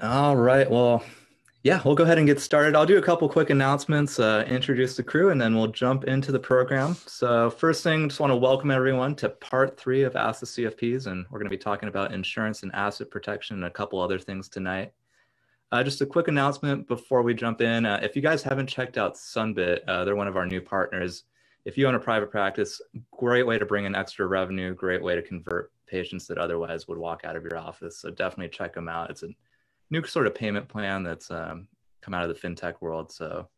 All right. Well, yeah, we'll go ahead and get started. I'll do a couple quick announcements, uh, introduce the crew, and then we'll jump into the program. So first thing, just want to welcome everyone to part three of Ask the CFPs, and we're going to be talking about insurance and asset protection and a couple other things tonight. Uh, just a quick announcement before we jump in. Uh, if you guys haven't checked out Sunbit, uh, they're one of our new partners. If you own a private practice, great way to bring in extra revenue, great way to convert patients that otherwise would walk out of your office. So definitely check them out. It's a new sort of payment plan that's um, come out of the fintech world. So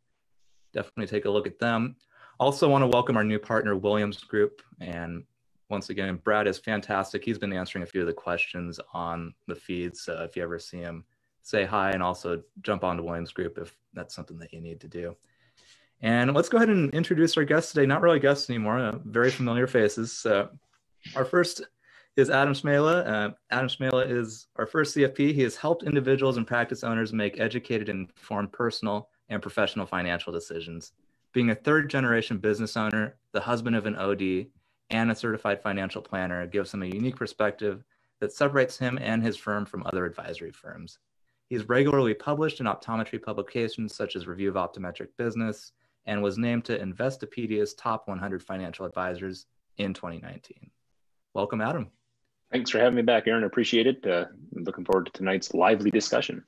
definitely take a look at them. Also want to welcome our new partner, Williams Group. And once again, Brad is fantastic. He's been answering a few of the questions on the feed. So if you ever see him, say hi and also jump onto Williams Group if that's something that you need to do. And let's go ahead and introduce our guests today. Not really guests anymore, uh, very familiar faces. So our first is Adam Smela. Uh, Adam Smela is our first CFP. He has helped individuals and practice owners make educated and informed personal and professional financial decisions. Being a third generation business owner, the husband of an OD, and a certified financial planner gives him a unique perspective that separates him and his firm from other advisory firms. He's regularly published in optometry publications such as Review of Optometric Business and was named to Investopedia's top 100 financial advisors in 2019. Welcome, Adam. Thanks for having me back, Aaron. Appreciate it. Uh, looking forward to tonight's lively discussion.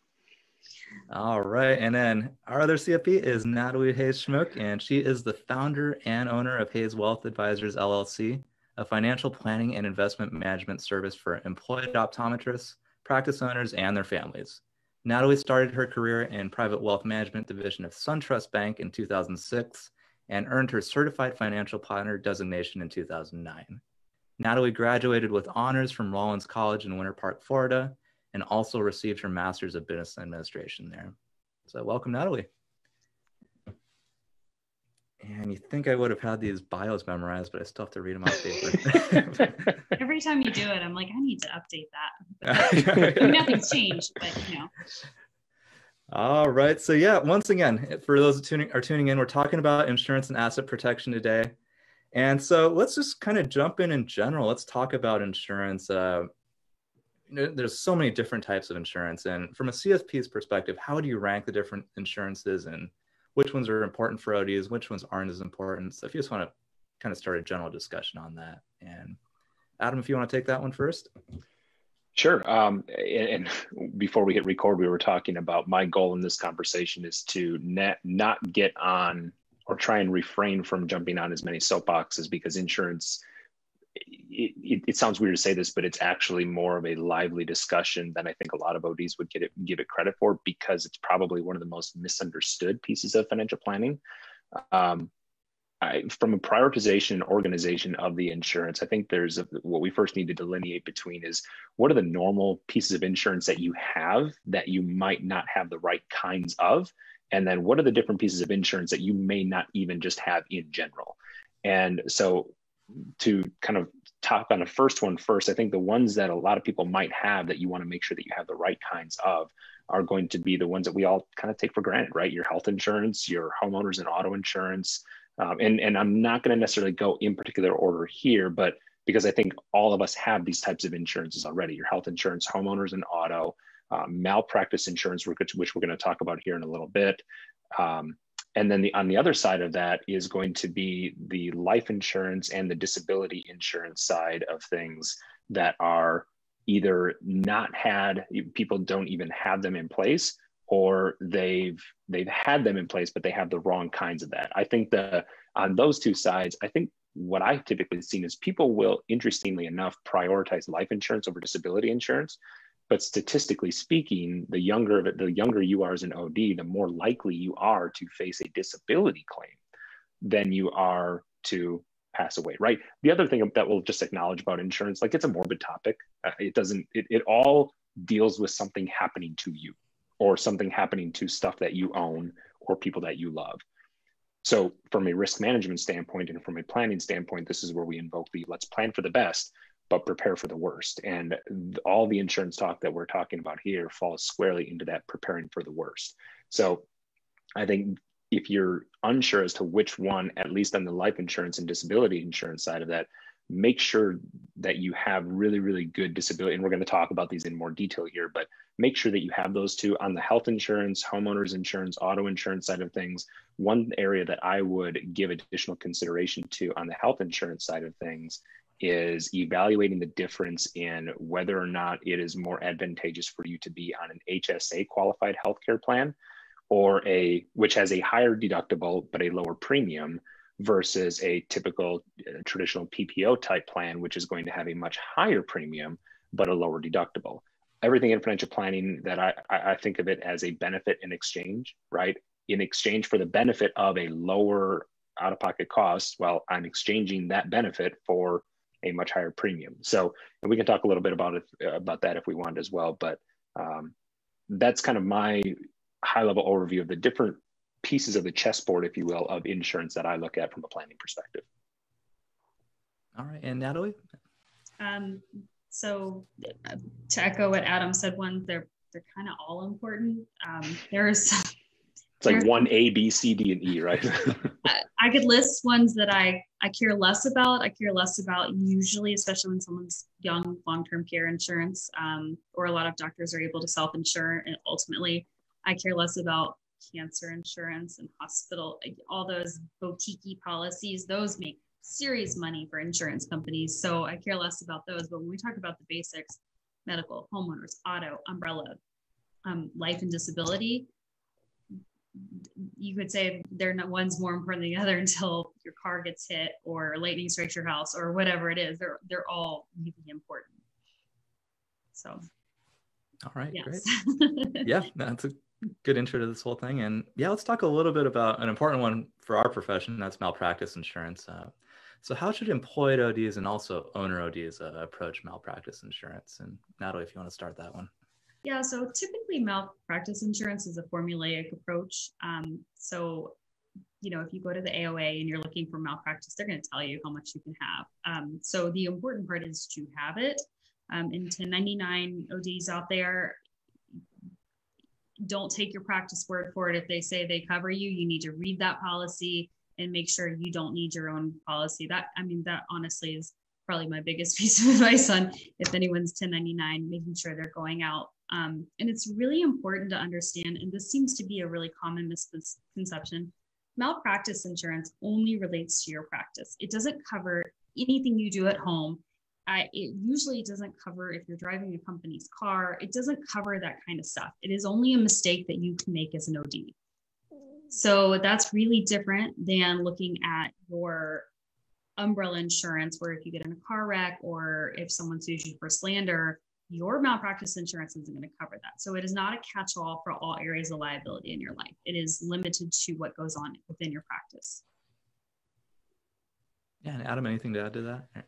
All right. And then our other CFP is Natalie Hayes Schmook, and she is the founder and owner of Hayes Wealth Advisors LLC, a financial planning and investment management service for employed optometrists, practice owners, and their families. Natalie started her career in private wealth management division of SunTrust Bank in 2006 and earned her certified financial planner designation in 2009. Natalie graduated with honors from Rollins College in Winter Park, Florida, and also received her master's of business administration there. So welcome, Natalie. And you think I would have had these bios memorized, but I still have to read them off paper. Every time you do it, I'm like, I need to update that. I mean, nothing's changed, but you know. All right. So yeah, once again, for those tuning, are tuning in, we're talking about insurance and asset protection today. And so let's just kind of jump in in general. Let's talk about insurance. Uh, there's so many different types of insurance. And from a CFP's perspective, how do you rank the different insurances and which ones are important for ODs, which ones aren't as important? So if you just want to kind of start a general discussion on that. And Adam, if you want to take that one first. Sure. Um, and, and, before we hit record, we were talking about my goal in this conversation is to net, not get on or try and refrain from jumping on as many soapboxes because insurance it, it, it, sounds weird to say this, but it's actually more of a lively discussion than I think a lot of ODs would get it, give it credit for because it's probably one of the most misunderstood pieces of financial planning. Um, I, from a prioritization and organization of the insurance, I think there's a, what we first need to delineate between is what are the normal pieces of insurance that you have that you might not have the right kinds of, and then what are the different pieces of insurance that you may not even just have in general? And so to kind of talk on the first one first i think the ones that a lot of people might have that you want to make sure that you have the right kinds of are going to be the ones that we all kind of take for granted right? Your health insurance your homeowners and auto insurance. Um, and, and i'm not going to necessarily go in particular order here but because i think all of us have these types of insurances already your health insurance homeowners and auto um, malpractice insurance, which, we're going to talk about here in a little bit. Um, and then the, on the other side of that is going to be the life insurance and the disability insurance side of things that are either not had people don't even have them in place or they've they've had them in place but they have the wrong kinds of that i think the on those two sides i think what i've typically seen is people will interestingly enough prioritize life insurance over disability insurance but statistically speaking, the younger the younger you are as an OD, the more likely you are to face a disability claim than you are to pass away. Right. The other thing that we'll just acknowledge about insurance, like it's a morbid topic. Uh, it doesn't. It, it all deals with something happening to you, or something happening to stuff that you own or people that you love. So, from a risk management standpoint and from a planning standpoint, this is where we invoke the let's plan for the best but prepare for the worst. And all the insurance talk that we're talking about here falls squarely into that preparing for the worst. So I think if you're unsure as to which one, at least on the life insurance and disability insurance side of that, make sure that you have really, really good disability. And we're going to talk about these in more detail here, but make sure that you have those two on the health insurance, homeowners insurance, auto insurance side of things. One area that I would give additional consideration to on the health insurance side of things is evaluating the difference in whether or not it is more advantageous for you to be on an HSA qualified healthcare plan or a which has a higher deductible but a lower premium versus a typical uh, traditional PPO type plan, which is going to have a much higher premium but a lower deductible. Everything in financial planning that I, I think of it as a benefit in exchange, right? In exchange for the benefit of a lower out of pocket cost, well, I'm exchanging that benefit for a much higher premium. So, and we can talk a little bit about it about that if we want as well. But um, that's kind of my high level overview of the different pieces of the chessboard, if you will, of insurance that I look at from a planning perspective. All right, and Natalie. Um, so to echo what Adam said, one they're they're kind of all important. Um, there's it's like one A, B, C, D, and E, right? I could list ones that I I care less about. I care less about usually, especially when someone's young, long-term care insurance, um, or a lot of doctors are able to self-insure, and ultimately, I care less about cancer insurance and hospital, all those boutique policies. Those make serious money for insurance companies, so I care less about those. But when we talk about the basics, medical, homeowners, auto, umbrella, um, life and disability, you could say they're not one's more important than the other until your car gets hit or lightning strikes your house or whatever it is. They're they're all really important. So. All right, yes. great. yeah, that's a good intro to this whole thing. And yeah, let's talk a little bit about an important one for our profession. That's malpractice insurance. Uh, so, how should employed ODs and also owner ODs uh, approach malpractice insurance? And Natalie, if you want to start that one. Yeah, so typically malpractice insurance is a formulaic approach. Um, so, you know, if you go to the AOA and you're looking for malpractice, they're going to tell you how much you can have. Um, so the important part is to have it. Um, in 1099 ODs out there, don't take your practice word for it. If they say they cover you, you need to read that policy and make sure you don't need your own policy. That, I mean, that honestly is probably my biggest piece of advice on if anyone's 1099, making sure they're going out um, and it's really important to understand, and this seems to be a really common misconception malpractice insurance only relates to your practice. It doesn't cover anything you do at home. I, it usually doesn't cover if you're driving a company's car. It doesn't cover that kind of stuff. It is only a mistake that you can make as an OD. So that's really different than looking at your umbrella insurance, where if you get in a car wreck or if someone sues you for slander, your malpractice insurance isn't going to cover that. So it is not a catch all for all areas of liability in your life. It is limited to what goes on within your practice. Yeah. And Adam, anything to add to that?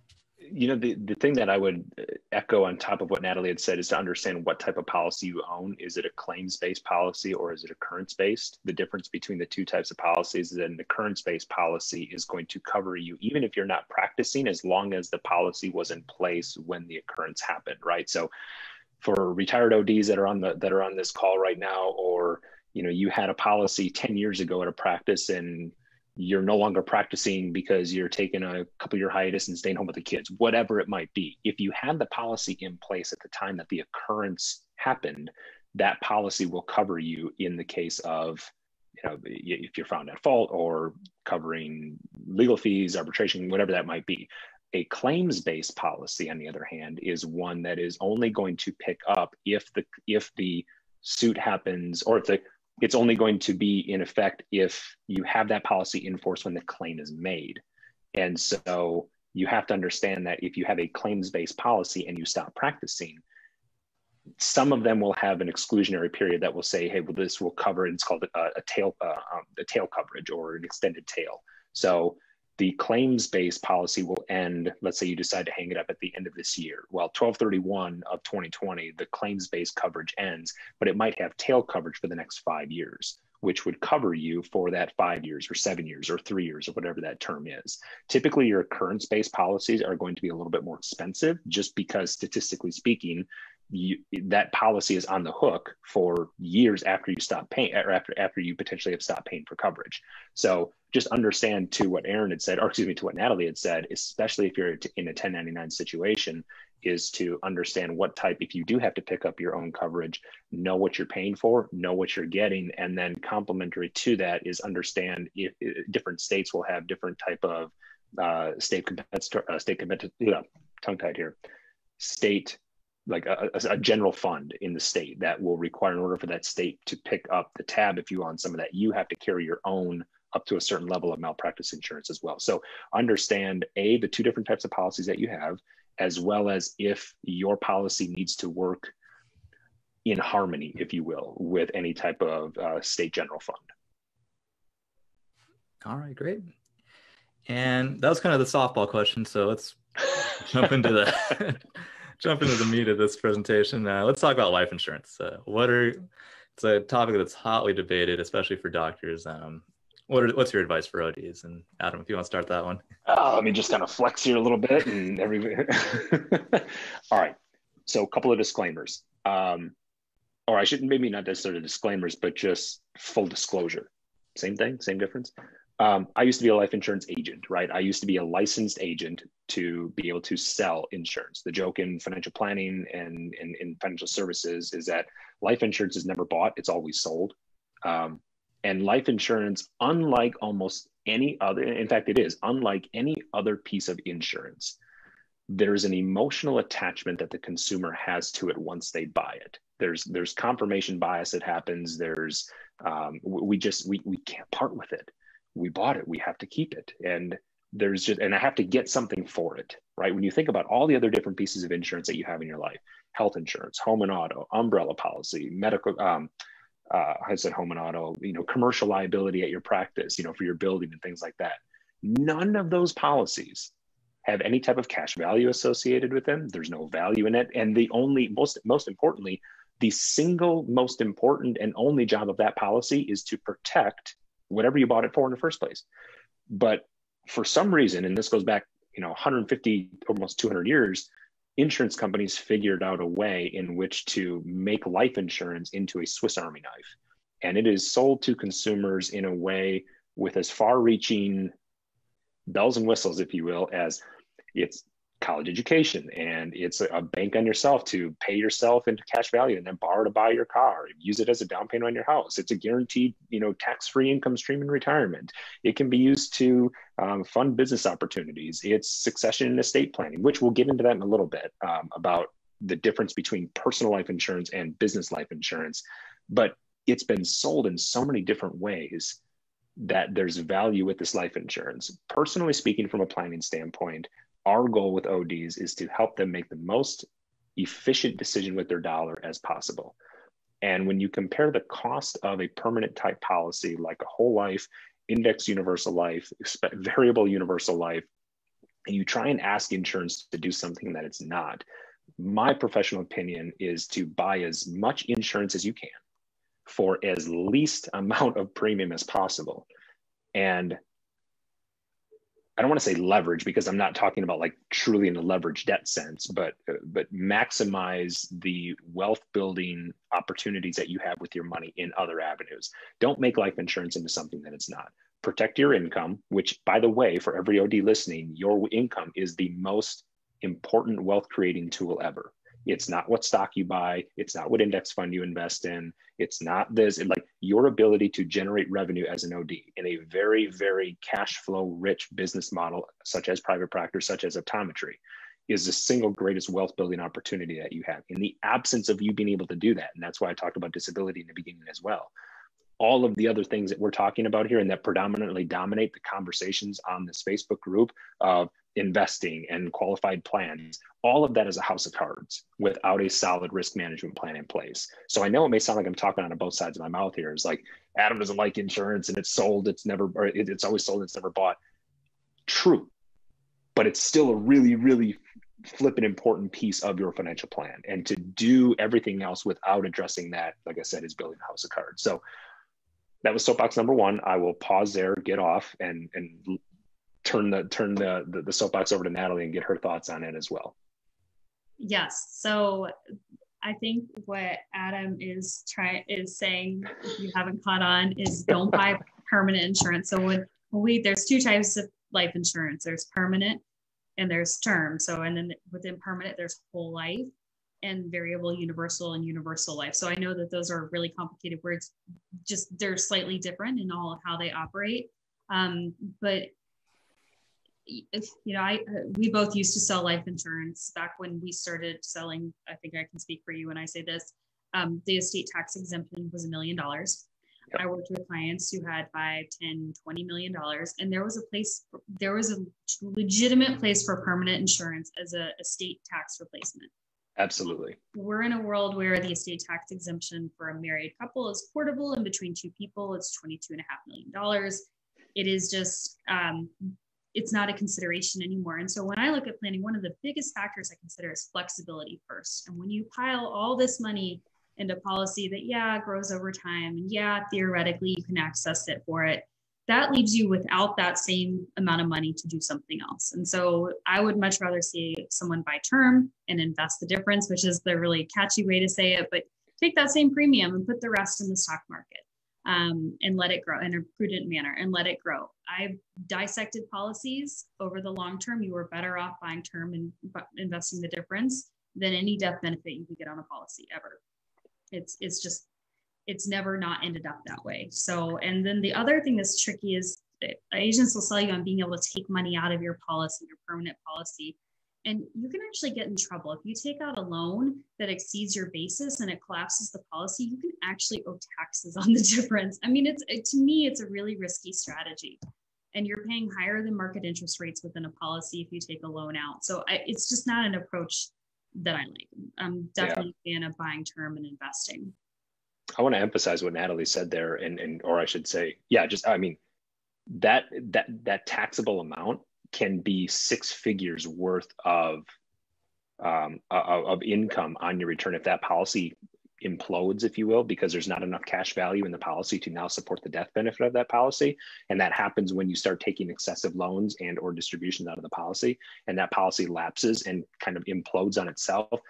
You know the, the thing that i would uh, echo on top of what natalie had said is to understand what type of policy you own. Is it a claims based policy or is it occurrence based the difference between the two types of policies is that an occurrence based policy is going to cover you even if you're not practicing as long as the policy was in place when the occurrence happened right? So for retired ods that are on the that are on this call right now or you know you had a policy 10 years ago at a practice and you're no longer practicing because you're taking a couple year hiatus and staying home with the kids, whatever it might be. If you had the policy in place at the time that the occurrence happened, that policy will cover you in the case of, you know, if you're found at fault or covering legal fees, arbitration, whatever that might be. A claims based policy, on the other hand, is one that is only going to pick up if the if the suit happens or if the it's only going to be in effect if you have that policy in force when the claim is made. And so you have to understand that if you have a claims based policy and you stop practicing, some of them will have an exclusionary period that will say, hey, well, this will cover, it's called a, a tail, uh, um, a tail coverage or an extended tail. So the claims based policy will end let's say you decide to hang it up at the end of this year. Well 1231 of 2020 the claims based coverage ends but it might have tail coverage for the next five years which would cover you for that five years or seven years or three years or whatever that term is. Typically your occurrence based policies are going to be a little bit more expensive just because statistically speaking you, that policy is on the hook for years after you stop paying or after after you potentially have stopped paying for coverage. So just understand to what aaron had said or excuse me to what natalie had said especially if you're in a 1099 situation is to understand what type if you do have to pick up your own coverage know what you're paying for know what you're getting and then complementary to that is understand if, if different states will have different type of uh, state competitor uh, state competitor yeah, tongue tied here state like a, a, general fund in the state that will require in order for that state to pick up the tab if you on some of that you have to carry your own up to a certain level of malpractice insurance as well. So understand a the two different types of policies that you have as well as if your policy needs to work in harmony if you will with any type of uh, state general fund. All right great. And that was kind of the softball question so let's jump into the jump into the meat of this presentation. Uh, let's talk about life insurance. Uh, what are it's a topic that's hotly debated, especially for doctors. Um, what are, what's your advice for ODs? And Adam, if you want to start that one. Uh, let me just kind of flex here a little bit and every. All right. So a couple of disclaimers. Um, or I shouldn't maybe not necessarily disclaimers, but just full disclosure. Same thing, same difference um, I used to be a life insurance agent, right? I used to be a licensed agent to be able to sell insurance. The joke in financial planning and in financial services is that life insurance is never bought, it's always sold. Um, and life insurance, unlike almost any other, in fact, it is unlike any other piece of insurance, there's an emotional attachment that the consumer has to it once they buy it. There's there's confirmation bias that happens. There's um, we just we, we can't part with it we bought it we have to keep it and there's just and i have to get something for it right when you think about all the other different pieces of insurance that you have in your life health insurance home and auto umbrella policy medical um, uh, I said home and auto, you know, commercial liability at your practice, you know, for your building and things like that. None of those policies have any type of cash value associated with them. There's no value in it. And the only, most, most importantly, the single most important and only job of that policy is to protect whatever you bought it for in the first place. But for some reason, and this goes back, you know, 150, almost 200 years, insurance companies figured out a way in which to make life insurance into a Swiss Army knife. And it is sold to consumers in a way with as far reaching bells and whistles, if you will, as it's college education and it's a bank on yourself to pay yourself into cash value and then borrow to buy your car use it as a down payment on your house. It's a guaranteed you know tax-free income stream in retirement. It can be used to um, fund business opportunities. It's succession and estate planning which we'll get into that in a little bit um, about the difference between personal life insurance and business life insurance. But it's been sold in so many different ways that there's value with this life insurance. Personally speaking from a planning standpoint our goal with ODs is to help them make the most efficient decision with their dollar as possible. And when you compare the cost of a permanent type policy like a whole life, index universal life, variable universal life, and you try and ask insurance to do something that it's not, my professional opinion is to buy as much insurance as you can for as least amount of premium as possible. And I don't want to say leverage because I'm not talking about like truly in a leverage debt sense, but but maximize the wealth building opportunities that you have with your money in other avenues. Don't make life insurance into something that it's not. Protect your income, which by the way, for every OD listening, your income is the most important wealth creating tool ever. It's not what stock you buy. It's not what index fund you invest in. It's not this. like your ability to generate revenue as an OD in a very, very cash flow rich business model, such as private practice, such as optometry, is the single greatest wealth building opportunity that you have. In the absence of you being able to do that, and that's why I talked about disability in the beginning as well all of the other things that we're talking about here and that predominantly dominate the conversations on this Facebook group of investing and qualified plans, all of that is a house of cards without a solid risk management plan in place. So I know it may sound like I'm talking out of both sides of my mouth here. It's like Adam doesn't like insurance and it's sold, it's never, or it's always sold, it's never bought. True, but it's still a really, really flip an important piece of your financial plan. And to do everything else without addressing that, like I said, is building a house of cards. So that was soapbox number one. I will pause there, get off, and and turn the turn the, the, the soapbox over to Natalie and get her thoughts on it as well. Yes. So I think what Adam is trying is saying, if you haven't caught on, is don't buy permanent insurance. So when, we there's two types of life insurance. There's permanent and there's term. So and then within permanent, there's whole life and variable universal and universal life. So I know that those are really complicated words. Just they're slightly different in all of how they operate. Um, but if, you know, I we both used to sell life insurance back when we started selling. I think I can speak for you when I say this. Um, the estate tax exemption was a million dollars. I worked with clients who had five, 10, 20 million dollars, and there was a place, there was a legitimate place for permanent insurance as a estate tax replacement. Absolutely. We're in a world where the estate tax exemption for a married couple is portable, and between two people, it's $22.5 million. It is just um, it's not a consideration anymore. And so when I look at planning, one of the biggest factors I consider is flexibility first. And when you pile all this money into policy that, yeah, grows over time, and yeah, theoretically you can access it for it, that leaves you without that same amount of money to do something else. And so I would much rather see someone buy term and invest the difference, which is the really catchy way to say it, but take that same premium and put the rest in the stock market um, and let it grow in a prudent manner and let it grow. I've dissected policies over the long term. You are better off buying term and investing the difference than any death benefit you could get on a policy ever. It's it's just it's never not ended up that way. So and then the other thing that's tricky is agents will sell you on being able to take money out of your policy, your permanent policy, and you can actually get in trouble. If you take out a loan that exceeds your basis and it collapses the policy, you can actually owe taxes on the difference. I mean, it's it, to me, it's a really risky strategy. And you're paying higher than market interest rates within a policy if you take a loan out. So I, it's just not an approach that I like. I'm definitely yeah. a fan of buying term and investing. I want to emphasize what Natalie said there, and, and or I should say, yeah, just I mean, that that that taxable amount can be six figures worth of um, of, income on your return if that policy implodes, if you will, because there's not enough cash value in the policy to now support the death benefit of that policy. And that happens when you start taking excessive loans and or distributions out of the policy and that policy lapses and kind of implodes on itself.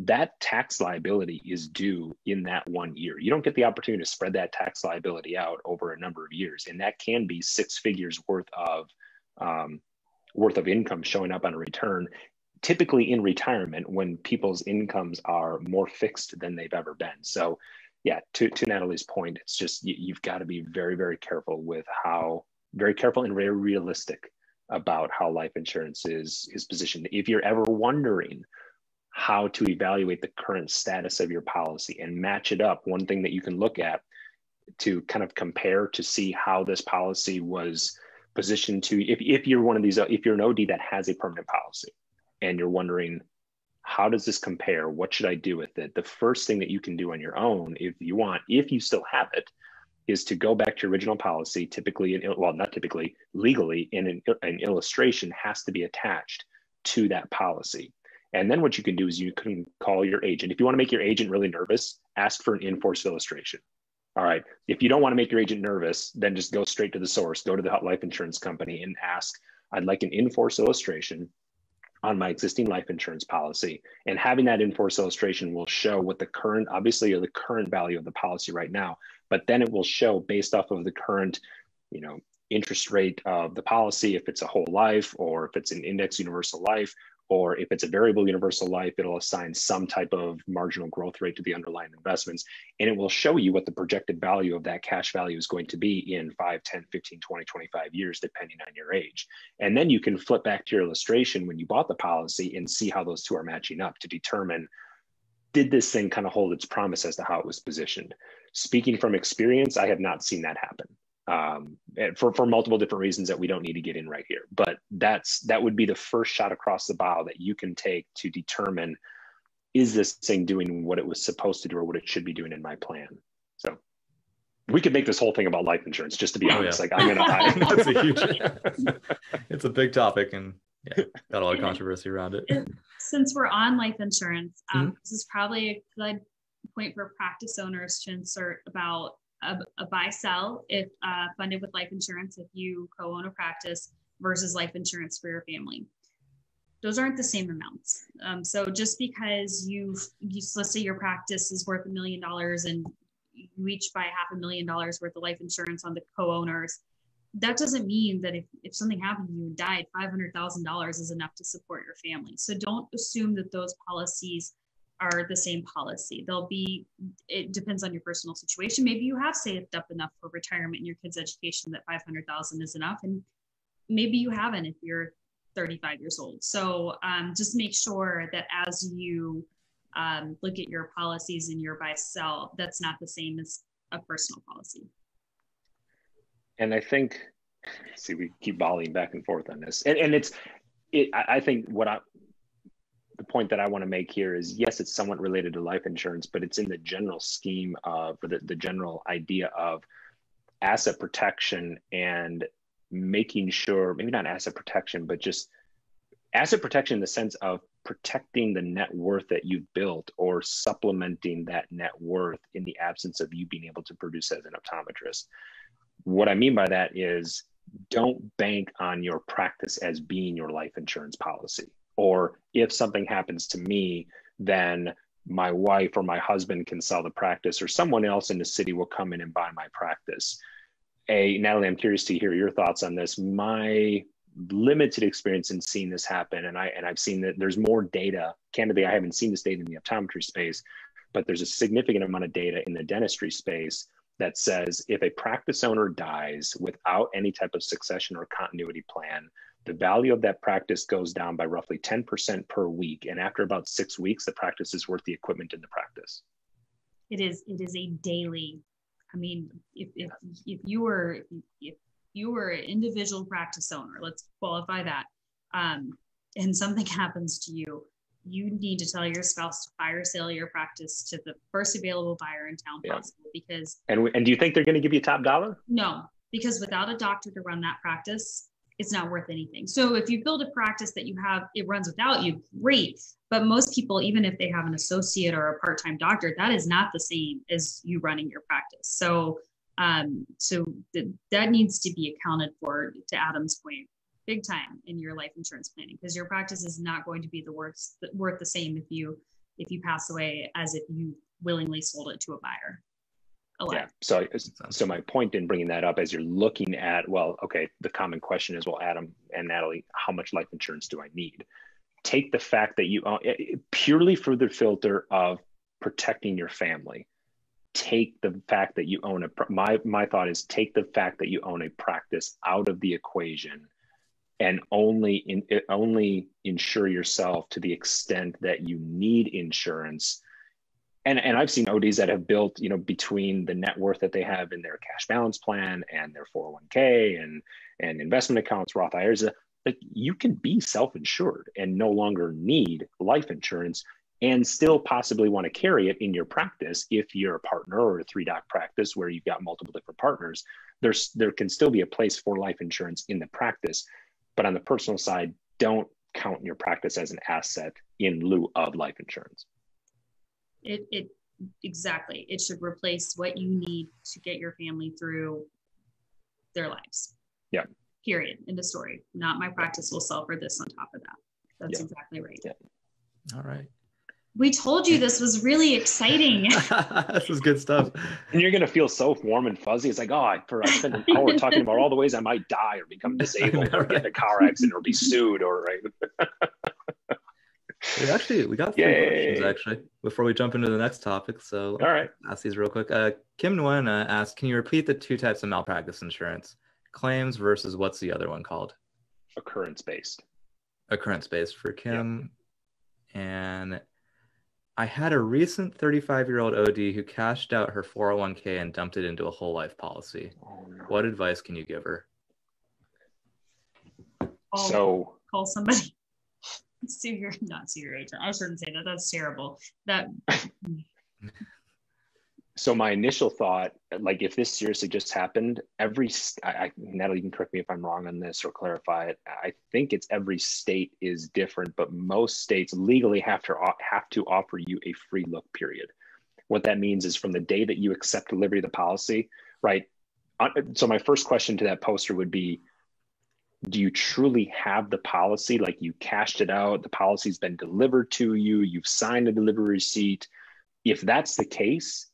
That tax liability is due in that one year. You don't get the opportunity to spread that tax liability out over a number of years. And that can be six figures worth of um, worth of income showing up on a return typically in retirement when people's incomes are more fixed than they've ever been. So yeah to, to natalie's point it's just you, you've got to be very very careful with how very careful and very realistic about how life insurance is is positioned. If you're ever wondering how to evaluate the current status of your policy and match it up one thing that you can look at to kind of compare to see how this policy was position to if, if you're one of these if you're an od that has a permanent policy and you're wondering how does this compare? What should i do with it? The first thing that you can do on your own if you want if you still have it is to go back to your original policy. Typically well not typically legally in an, an illustration has to be attached to that policy. And then what you can do is you can call your agent. If you want to make your agent really nervous ask for an in-force illustration all right. If you don't want to make your agent nervous, then just go straight to the source. Go to the life insurance company and ask, I'd like an in-force illustration on my existing life insurance policy. And having that in-force illustration will show what the current, obviously, the current value of the policy right now, but then it will show based off of the current, you know, interest rate of the policy, if it's a whole life or if it's an index universal life, or if it's a variable universal life, it'll assign some type of marginal growth rate to the underlying investments. And it will show you what the projected value of that cash value is going to be in 5, 10, 15, 20, 25 years, depending on your age. And then you can flip back to your illustration when you bought the policy and see how those two are matching up to determine did this thing kind of hold its promise as to how it was positioned. Speaking from experience, I have not seen that happen um, for, for multiple different reasons that we don't need to get in right here. But that's that would be the first shot across the bow that you can take to determine is this thing doing what it was supposed to do or what it should be doing in my plan. So we could make this whole thing about life insurance, just to be oh, honest. Yeah. Like I'm gonna. I, it's a huge. it's a big topic, and yeah, got a lot of controversy around it. Since we're on life insurance, um, mm-hmm. this is probably a good point for practice owners to insert about a, a buy sell if uh, funded with life insurance if you co-own a practice versus life insurance for your family those aren't the same amounts. Um, so just because you've, you, let's say your practice is worth a million dollars and you each buy half a million dollars worth of life insurance on the co-owners, that doesn't mean that if, if something happened you died, $500,000 is enough to support your family. So don't assume that those policies are the same policy. They'll be, it depends on your personal situation. Maybe you have saved up enough for retirement and your kids' education that 500,000 is enough. And maybe you haven't if you're 35 years old. So um, just make sure that as you um, look at your policies and your buy sell, that's not the same as a personal policy. And I think, see, we keep volleying back and forth on this, and, and it's, it, I think what I, the point that I want to make here is yes, it's somewhat related to life insurance, but it's in the general scheme of the, the general idea of asset protection and making sure maybe not asset protection but just asset protection in the sense of protecting the net worth that you've built or supplementing that net worth in the absence of you being able to produce as an optometrist. What i mean by that is don't bank on your practice as being your life insurance policy or if something happens to me then my wife or my husband can sell the practice or someone else in the city will come in and buy my practice a Natalie, I'm curious to hear your thoughts on this. My limited experience in seeing this happen, and I and I've seen that there's more data. Candidly, I haven't seen this data in the optometry space, but there's a significant amount of data in the dentistry space that says if a practice owner dies without any type of succession or continuity plan, the value of that practice goes down by roughly 10% per week. And after about six weeks, the practice is worth the equipment in the practice. It is, it is a daily I mean, if, if, if you were, if you were an individual practice owner, let's qualify that, um, and something happens to you, you need to tell your spouse to fire sale your practice to the first available buyer in town yeah. possible because. And, and do you think they're going to give you a top dollar? No, because without a doctor to run that practice, it's not worth anything. So if you build a practice that you have, it runs without you, great. But most people, even if they have an associate or a part-time doctor, that is not the same as you running your practice. So um, so th- that needs to be accounted for to Adam's point, big time in your life insurance planning because your practice is not going to be the worth worth the same if you if you pass away as if you willingly sold it to a buyer yeah. So so. my point in bringing that up as you're looking at well okay the common question is well adam and natalie how much life insurance do i need? Take the fact that you uh, own purely for the filter of protecting your family take the fact that you own a my my thought is take the fact that you own a practice out of the equation and only in only insure yourself to the extent that you need insurance and and I've seen ODs that have built, you know, between the net worth that they have in their cash balance plan and their 401k and and investment accounts, Roth IRAs, uh, like you can be self-insured and no longer need life insurance and still possibly want to carry it in your practice if you're a partner or a three doc practice where you've got multiple different partners. There's there can still be a place for life insurance in the practice, but on the personal side, don't count your practice as an asset in lieu of life insurance. It, it exactly. It should replace what you need to get your family through their lives. Yeah. Period. End of story. Not my practice will sell for this on top of that. That's yeah. exactly right. Yeah. All right. We told you this was really exciting. this is good stuff. And you're gonna feel so warm and fuzzy. It's like, oh, I, for I spent an hour talking about all the ways I might die or become disabled know, or get in a car accident or be sued or right. We actually we got three Yay. questions actually before we jump into the next topic. So all right, ask these real quick. Uh, Kim Nguyen uh, asked, "Can you repeat the two types of malpractice insurance? Claims versus what's the other one called?" Occurrence based. Occurrence based for Kim, and I had a recent 35 year old OD who cashed out her 401k and dumped it into a whole life policy. Oh, no. What advice can you give her? so call somebody your not your agent. I shouldn't say that. That's terrible. That. so my initial thought, like if this seriously just happened, every I, I, Natalie can correct me if I'm wrong on this or clarify it. I think it's every state is different, but most states legally have to have to offer you a free look period. What that means is from the day that you accept delivery of the policy, right? Uh, so my first question to that poster would be do you truly have the policy? Like you cashed it out, the policy's been delivered to you, you've signed a delivery receipt. If that's the case,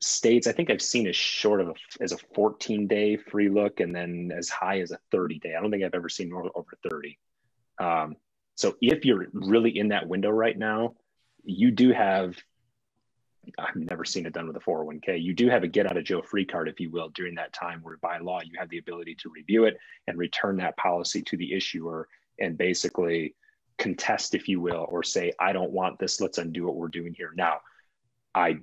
states, I think I've seen as short of a, as a 14 day free look and then as high as a 30 day. I don't think I've ever seen over, over 30. Um, so if you're really in that window right now, you do have I've never seen it done with a 401k. You do have a get out of jail free card, if you will, during that time where by law you have the ability to review it and return that policy to the issuer and basically contest, if you will, or say, I don't want this. Let's undo what we're doing here. Now, I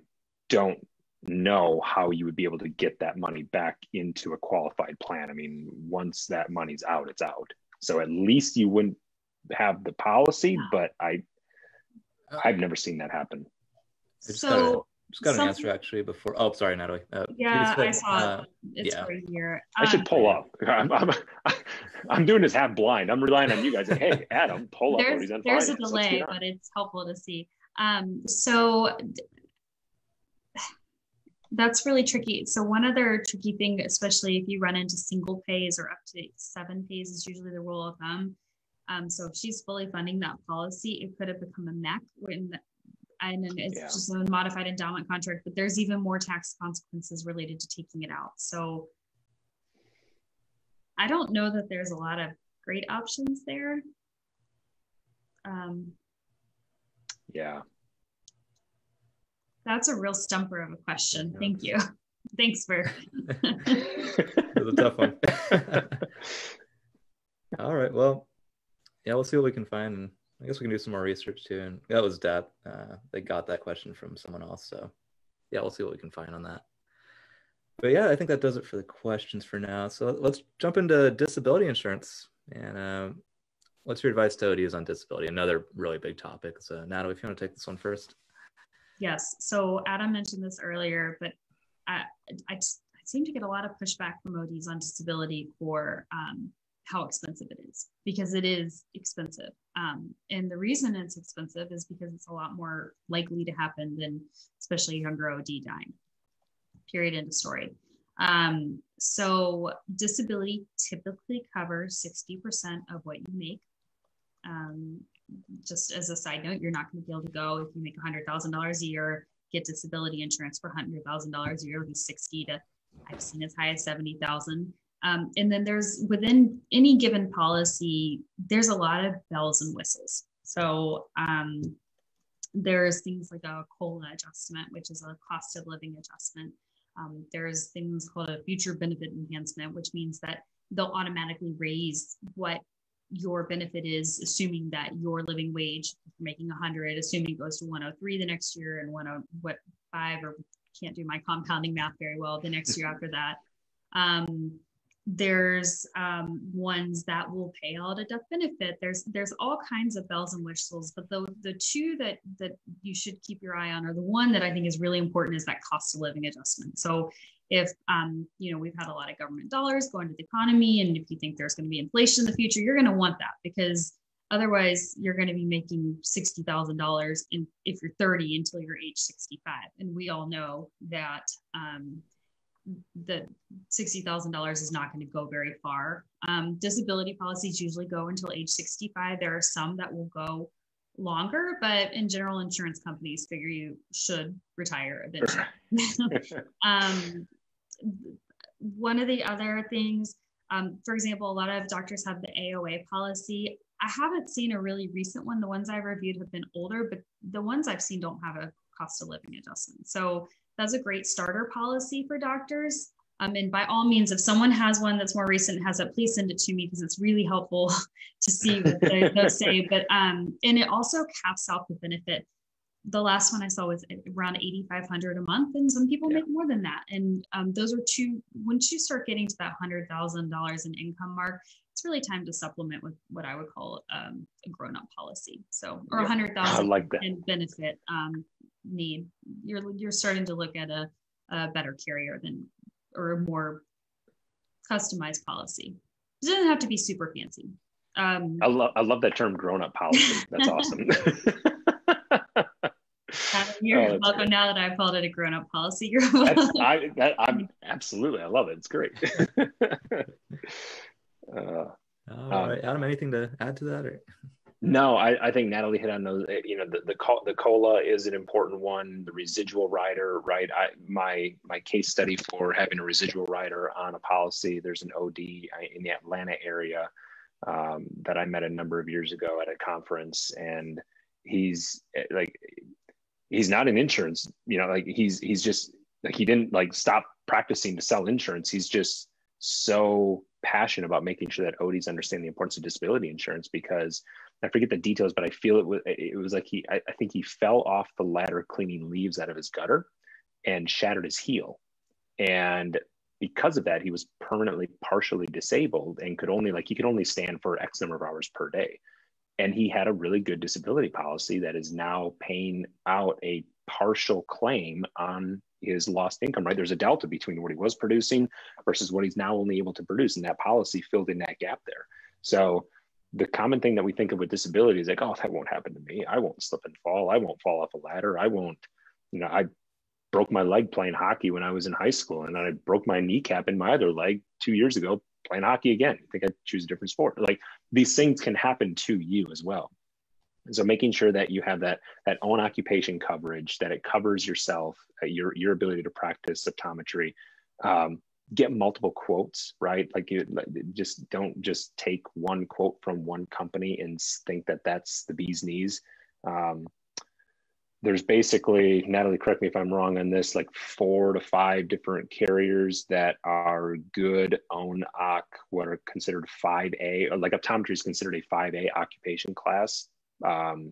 don't know how you would be able to get that money back into a qualified plan. I mean, once that money's out, it's out. So at least you wouldn't have the policy, but I uh, I've never seen that happen. I just so got, a, just got an answer actually before. Oh, sorry, Natalie. Uh, yeah, I saw uh, it. It's yeah. right here. I should pull um, up. I'm, I'm, I'm, doing this half blind. I'm relying on you guys. Like, hey, Adam, pull up. There's, there's a delay, but it's helpful to see. Um, so that's really tricky. So one other tricky thing, especially if you run into single pays or up to seven pays, is usually the rule of thumb. Um, so if she's fully funding that policy, it could have become a MEC when and it's yeah. just a modified endowment contract, but there's even more tax consequences related to taking it out. So I don't know that there's a lot of great options there. Um, yeah. That's a real stumper of a question. Yeah. Thank you. Thanks for. it a tough one. All right. Well, yeah, we'll see what we can find. I guess we can do some more research too. And that was that. Uh, they got that question from someone else. So yeah, we'll see what we can find on that. But yeah, I think that does it for the questions for now. So let's jump into disability insurance. And uh, what's your advice to ODs on disability? Another really big topic. So Natalie, if you want to take this one first. Yes. So Adam mentioned this earlier, but I, I, I seem to get a lot of pushback from ODs on disability for um, how expensive it is because it is expensive. Um, and the reason it's expensive is because it's a lot more likely to happen than especially younger OD dying. Period. End of story. Um, so disability typically covers 60% of what you make. Um, just as a side note, you're not going to be able to go if you make $100,000 a year, get disability insurance for $100,000 a year, it'll be 60 to I've seen as high as 70,000. Um, and then there's within any given policy, there's a lot of bells and whistles. So um, there's things like a COLA adjustment, which is a cost of living adjustment. Um, there's things called a future benefit enhancement, which means that they'll automatically raise what your benefit is, assuming that your living wage, making 100, assuming it goes to 103 the next year and 105 or can't do my compounding math very well the next year after that. Um, there's um, ones that will pay out a death benefit. There's there's all kinds of bells and whistles, but the the two that that you should keep your eye on, or the one that I think is really important, is that cost of living adjustment. So if um, you know we've had a lot of government dollars going to the economy, and if you think there's going to be inflation in the future, you're going to want that because otherwise you're going to be making sixty thousand dollars if you're 30 until you're age 65, and we all know that. Um, that $60,000 is not going to go very far. Um, disability policies usually go until age 65. There are some that will go longer, but in general, insurance companies figure you should retire eventually. um, one of the other things, um, for example, a lot of doctors have the AOA policy. I haven't seen a really recent one. The ones I've reviewed have been older, but the ones I've seen don't have a cost of living adjustment. So that's a great starter policy for doctors. Um, and by all means, if someone has one that's more recent has it, please send it to me because it's really helpful to see what they, say. But um, and it also caps out the benefit. The last one I saw was around 8,500 a month, and some people yeah. make more than that. And um, those are two. Once you start getting to that hundred thousand dollars in income mark, it's really time to supplement with what I would call um, a grown-up policy. So, or a hundred thousand like in benefit. Um, need. You're you're starting to look at a, a better carrier than or a more customized policy. It doesn't have to be super fancy. Um, I love I love that term grown up policy. That's awesome. you're oh, welcome. Great. Now that I've called it a grown up policy, you're welcome. I, that, I'm absolutely I love it. It's great. uh, All um, right, Adam, anything to add to that? Or? No, I, I think Natalie hit on those. Eh, you know, the, the the COLA is an important one. The residual rider, right? I my my case study for having a residual rider on a policy. There's an OD in the Atlanta area um, that I met a number of years ago at a conference, and he's eh, like, he's not in insurance. You know, like he's he's just like he didn't like stop practicing to sell insurance. He's just so passionate about making sure that ODs understand the importance of disability insurance because I forget the details, but I feel it was it was like he I, I think he fell off the ladder cleaning leaves out of his gutter and shattered his heel. And because of that, he was permanently partially disabled and could only like he could only stand for X number of hours per day. And he had a really good disability policy that is now paying out a partial claim on his lost income, right? There's a delta between what he was producing versus what he's now only able to produce. And that policy filled in that gap there. So the common thing that we think of with disability is like, oh, that won't happen to me. I won't slip and fall. I won't fall off a ladder. I won't, you know, I broke my leg playing hockey when I was in high school. And I broke my kneecap in my other leg two years ago playing hockey again. I think I'd choose a different sport. Like these things can happen to you as well. So making sure that you have that that own occupation coverage, that it covers yourself, uh, your your ability to practice optometry, um, get multiple quotes, right? Like you just don't just take one quote from one company and think that that's the bee's knees. Um, there's basically Natalie, correct me if I'm wrong on this, like four to five different carriers that are good own OC, what are considered 5A, or like optometry is considered a 5A occupation class um,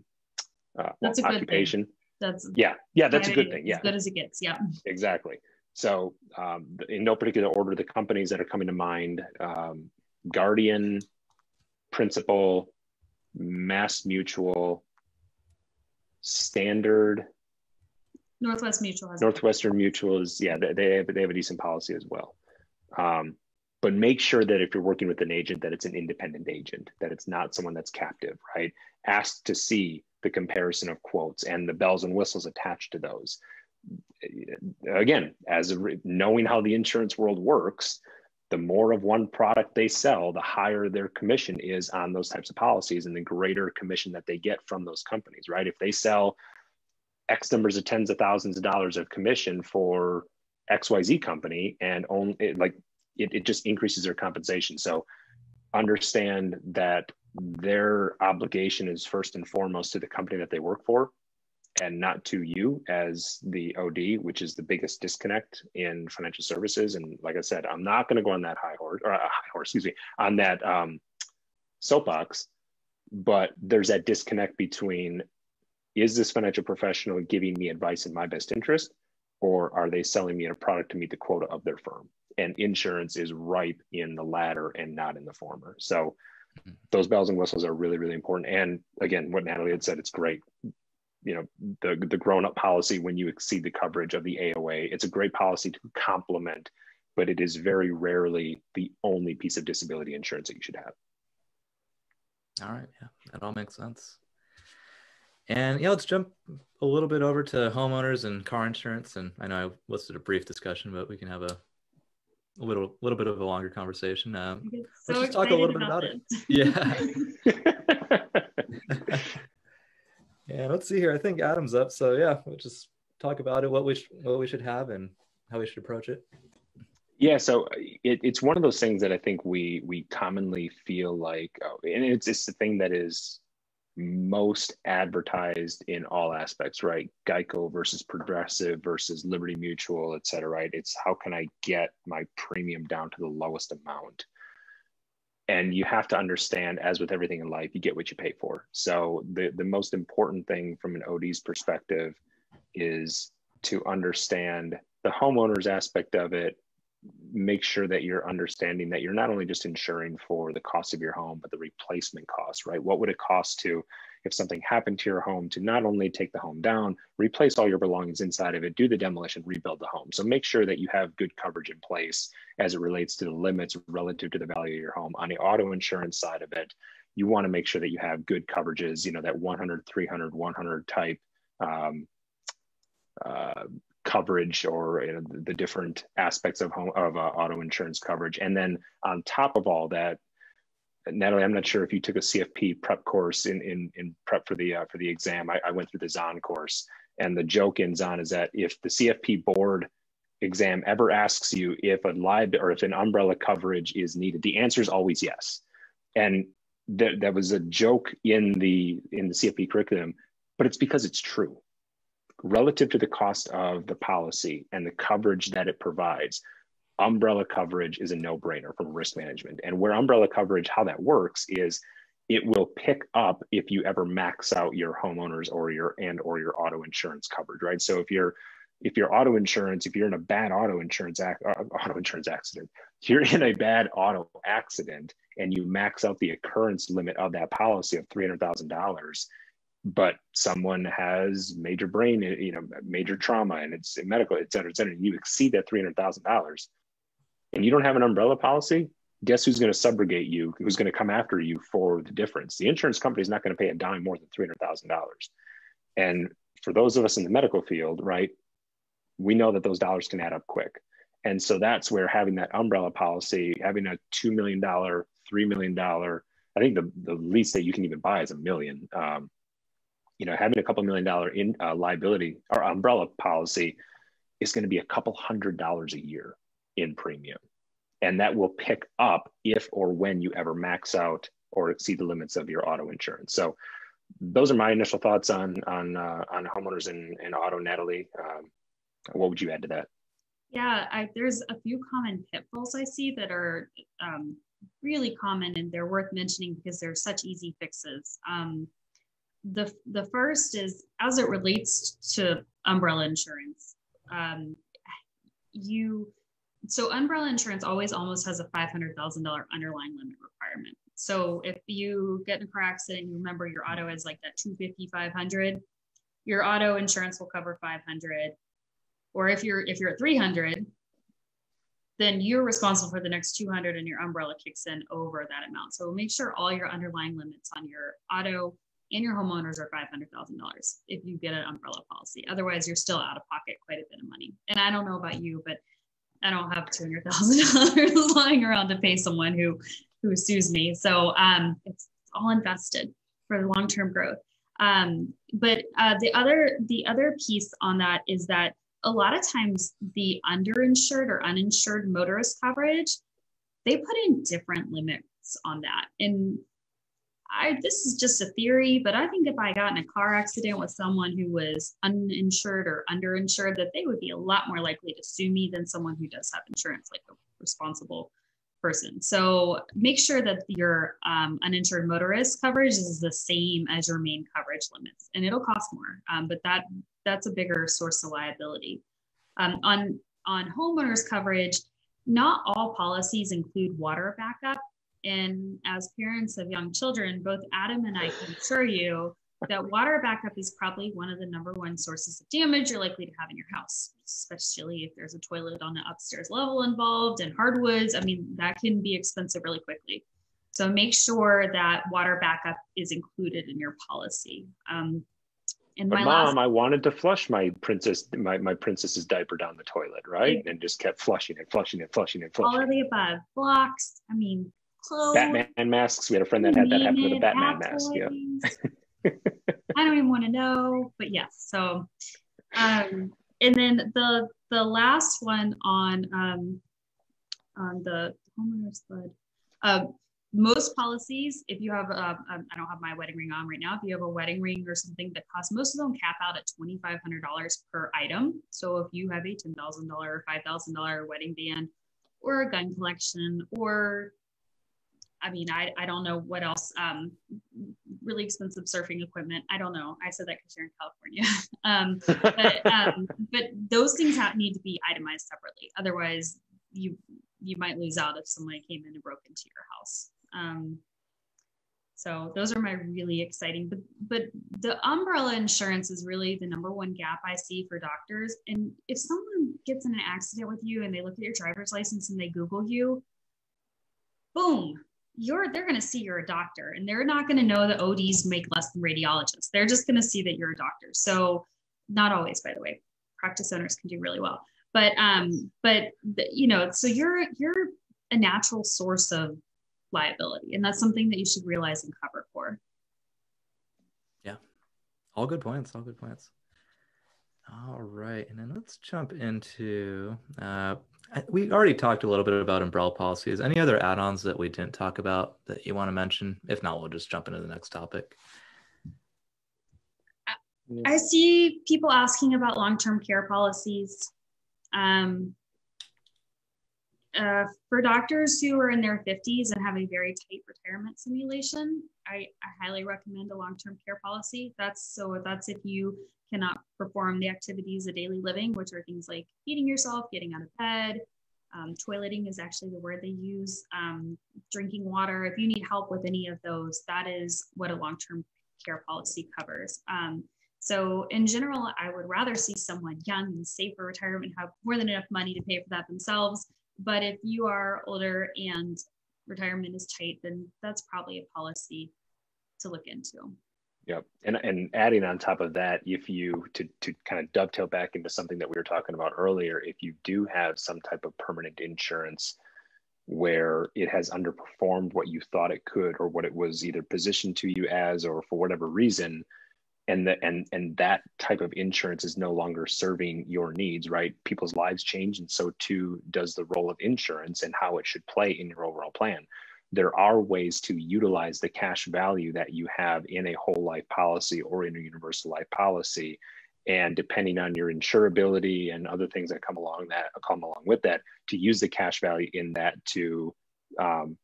uh, that's a occupation. Good thing. That's yeah, yeah, that's a good thing. Yeah, as good as it gets. Yeah, exactly. So, um, in no particular order, the companies that are coming to mind: um, Guardian, Principal, Mass Mutual, Standard. Northwest Mutual Northwestern Mutual is yeah they, they have, they have a decent policy as well. Um, but make sure that if you're working with an agent that it's an independent agent that it's not someone that's captive right ask to see the comparison of quotes and the bells and whistles attached to those again as a, knowing how the insurance world works the more of one product they sell the higher their commission is on those types of policies and the greater commission that they get from those companies right if they sell x numbers of tens of thousands of dollars of commission for xyz company and only like it, it just increases their compensation. So understand that their obligation is first and foremost to the company that they work for and not to you as the OD, which is the biggest disconnect in financial services. And like I said, I'm not going to go on that high horse or uh, high horse, excuse me, on that um, soapbox, but there's that disconnect between is this financial professional giving me advice in my best interest, or are they selling me a product to meet the quota of their firm? and insurance is ripe in the latter and not in the former. So mm-hmm. those bells and whistles are really, really important. And again, what Natalie had said, it's great. You know, the the grown up policy when you exceed the coverage of the AOA, it's a great policy to complement, but it is very rarely the only piece of disability insurance that you should have. All right, yeah, that all makes sense. And yeah, let's jump a little bit over to homeowners and car insurance. And I know I listed a brief discussion, but we can have a a little little bit of a longer conversation. Um, so let's just talk a little bit about it. it. Yeah. yeah. Let's see here. I think Adam's up. So yeah, we'll just talk about it. What we sh- what we should have and how we should approach it. Yeah, so uh, it, it's one of those things that I think we we commonly feel like, oh, and it's it's the thing that is most advertised in all aspects, right? Geico versus Progressive versus Liberty Mutual, et cetera, right? It's how can I get my premium down to the lowest amount? And you have to understand, as with everything in life, you get what you pay for. So the, the most important thing from an OD's perspective is to understand the homeowner's aspect of it make sure that you're understanding that you're not only just insuring for the cost of your home, but the replacement cost, right? What would it cost to, if something happened to your home, to not only take the home down, replace all your belongings inside of it, do the demolition, rebuild the home. So make sure that you have good coverage in place as it relates to the limits relative to the value of your home. On the auto insurance side of it, you want to make sure that you have good coverages, you know, that 100, 300, 100 type um, uh, coverage or you know, the, different aspects of home of uh, auto insurance coverage and then on top of all that Natalie, I'm not sure if you took a CFP prep course in in, in prep for the uh, for the exam. I, I went through the Zahn course, and the joke in Zahn is that if the CFP board exam ever asks you if a live or if an umbrella coverage is needed, the answer is always yes. And that that was a joke in the in the CFP curriculum, but it's because it's true. Relative to the cost of the policy and the coverage that it provides, umbrella coverage is a no-brainer from risk management. And where umbrella coverage, how that works is it will pick up if you ever max out your homeowners or your and or your auto insurance coverage, right? So if you're if your auto insurance, if you're in a bad auto insurance uh, auto insurance accident, you're in a bad auto accident and you max out the occurrence limit of that policy of three hundred thousand dollars, but someone has major brain, you know, major trauma and it's medical, et cetera, et cetera, and you exceed that three hundred thousand dollars, and you don't have an umbrella policy, guess who's going to subrogate you? Who's going to come after you for the difference? The insurance company is not going to pay a dime more than three hundred thousand dollars, and for those of us in the medical field, right, we know that those dollars can add up quick. And so that's where having that umbrella policy, having a $2 million, $3 million, I think the, the least that you can even buy is a million. Um, you know, having a couple million dollar in uh, liability or umbrella policy is going to be a couple hundred dollars a year in premium. And that will pick up if or when you ever max out or exceed the limits of your auto insurance. So those are my initial thoughts on on uh, on homeowners and, and auto, Natalie. Um, what would you add to that? Yeah, I, there's a few common pitfalls I see that are um, really common and they're worth mentioning because they're such easy fixes. Um, the, the first is as it relates to umbrella insurance. Um, you so umbrella insurance always almost has a $500,000 underlying limit requirement. So if you get in a car accident, you remember your auto is like that 250, 500, your auto insurance will cover 500 or if you're if you're at 300 then you're responsible for the next 200 and your umbrella kicks in over that amount. So make sure all your underlying limits on your auto and your homeowners are $500000 if you get an umbrella policy. Otherwise you're still out of pocket quite a bit of money. And i don't know about you but i don't have $200000 lying around to pay someone who who sues me so um, it's all invested for long-term growth um, but uh, the other the other piece on that is that a lot of times the underinsured or uninsured motorist coverage, they put in different limits on that. And I this is just a theory, but I think if I got in a car accident with someone who was uninsured or underinsured, that they would be a lot more likely to sue me than someone who does have insurance, like a responsible person. So make sure that your um, uninsured motorist coverage is the same as your main coverage limits, and it'll cost more. Um, but that that's a bigger source of liability. Um, on on homeowners coverage, not all policies include water backup. And as parents of young children, both Adam and I can assure you that water backup is probably one of the number one sources of damage you're likely to have in your house, especially if there's a toilet on the upstairs level involved and hardwoods. I mean, that can be expensive really quickly. So make sure that water backup is included in your policy. Um, and but mom, last... I wanted to flush my princess, my, my princess's diaper down the toilet, right? And just kept flushing it, flushing it, flushing it, flushing. All of the above. Blocks. I mean, clothes. Batman masks. We had a friend that had that happen with a Batman mask. Yeah. I don't even want to know, but yes. So, um, and then the the last one on um, on the homeowner's flood. Uh, most policies, if you have, uh, um, I don't have my wedding ring on right now. If you have a wedding ring or something that costs, most of them cap out at $2,500 per item. So if you have a $10,000 or $5,000 wedding band or a gun collection or I mean, I, I don't know what else, um, really expensive surfing equipment. I don't know. I said that because you're in California. um, but, um, but those things have, need to be itemized separately. Otherwise you, you might lose out if somebody came in and broke into your house. Um, so those are my really exciting, but but the umbrella insurance is really the number one gap I see for doctors. And if someone gets in an accident with you and they look at your driver's license and they Google you, boom, you're they're going to see you're a doctor, and they're not going to know that ODs make less than radiologists. They're just going to see that you're a doctor. So not always, by the way, practice owners can do really well, but um, but you know, so you're you're a natural source of liability. And that's something that you should realize and cover for. Yeah. All good points. All good points. All right. And then let's jump into uh, we already talked a little bit about umbrella policies. Any other add ons that we didn't talk about that you want to mention? If not, we'll just jump into the next topic. I see people asking about long term care policies. Um, uh, for doctors who are in their 50s and have a very tight retirement simulation, I, I highly recommend a long term care policy. That's so that's if you cannot perform the activities of daily living, which are things like feeding yourself, getting out of bed, um, toileting is actually the word they use, um, drinking water. If you need help with any of those, that is what a long term care policy covers. Um, so, in general, I would rather see someone young and safe for retirement have more than enough money to pay for that themselves. But if you are older and retirement is tight, then that's probably a policy to look into. Yep. And and adding on top of that, if you to to kind of dovetail back into something that we were talking about earlier, if you do have some type of permanent insurance where it has underperformed what you thought it could or what it was either positioned to you as or for whatever reason, and that and and that type of insurance is no longer serving your needs, right? People's lives change and so too does the role of insurance and how it should play in your overall plan there are ways to utilize the cash value that you have in a whole life policy or in a universal life policy. And depending on your insurability and other things that come along that come along with that to use the cash value in that to um,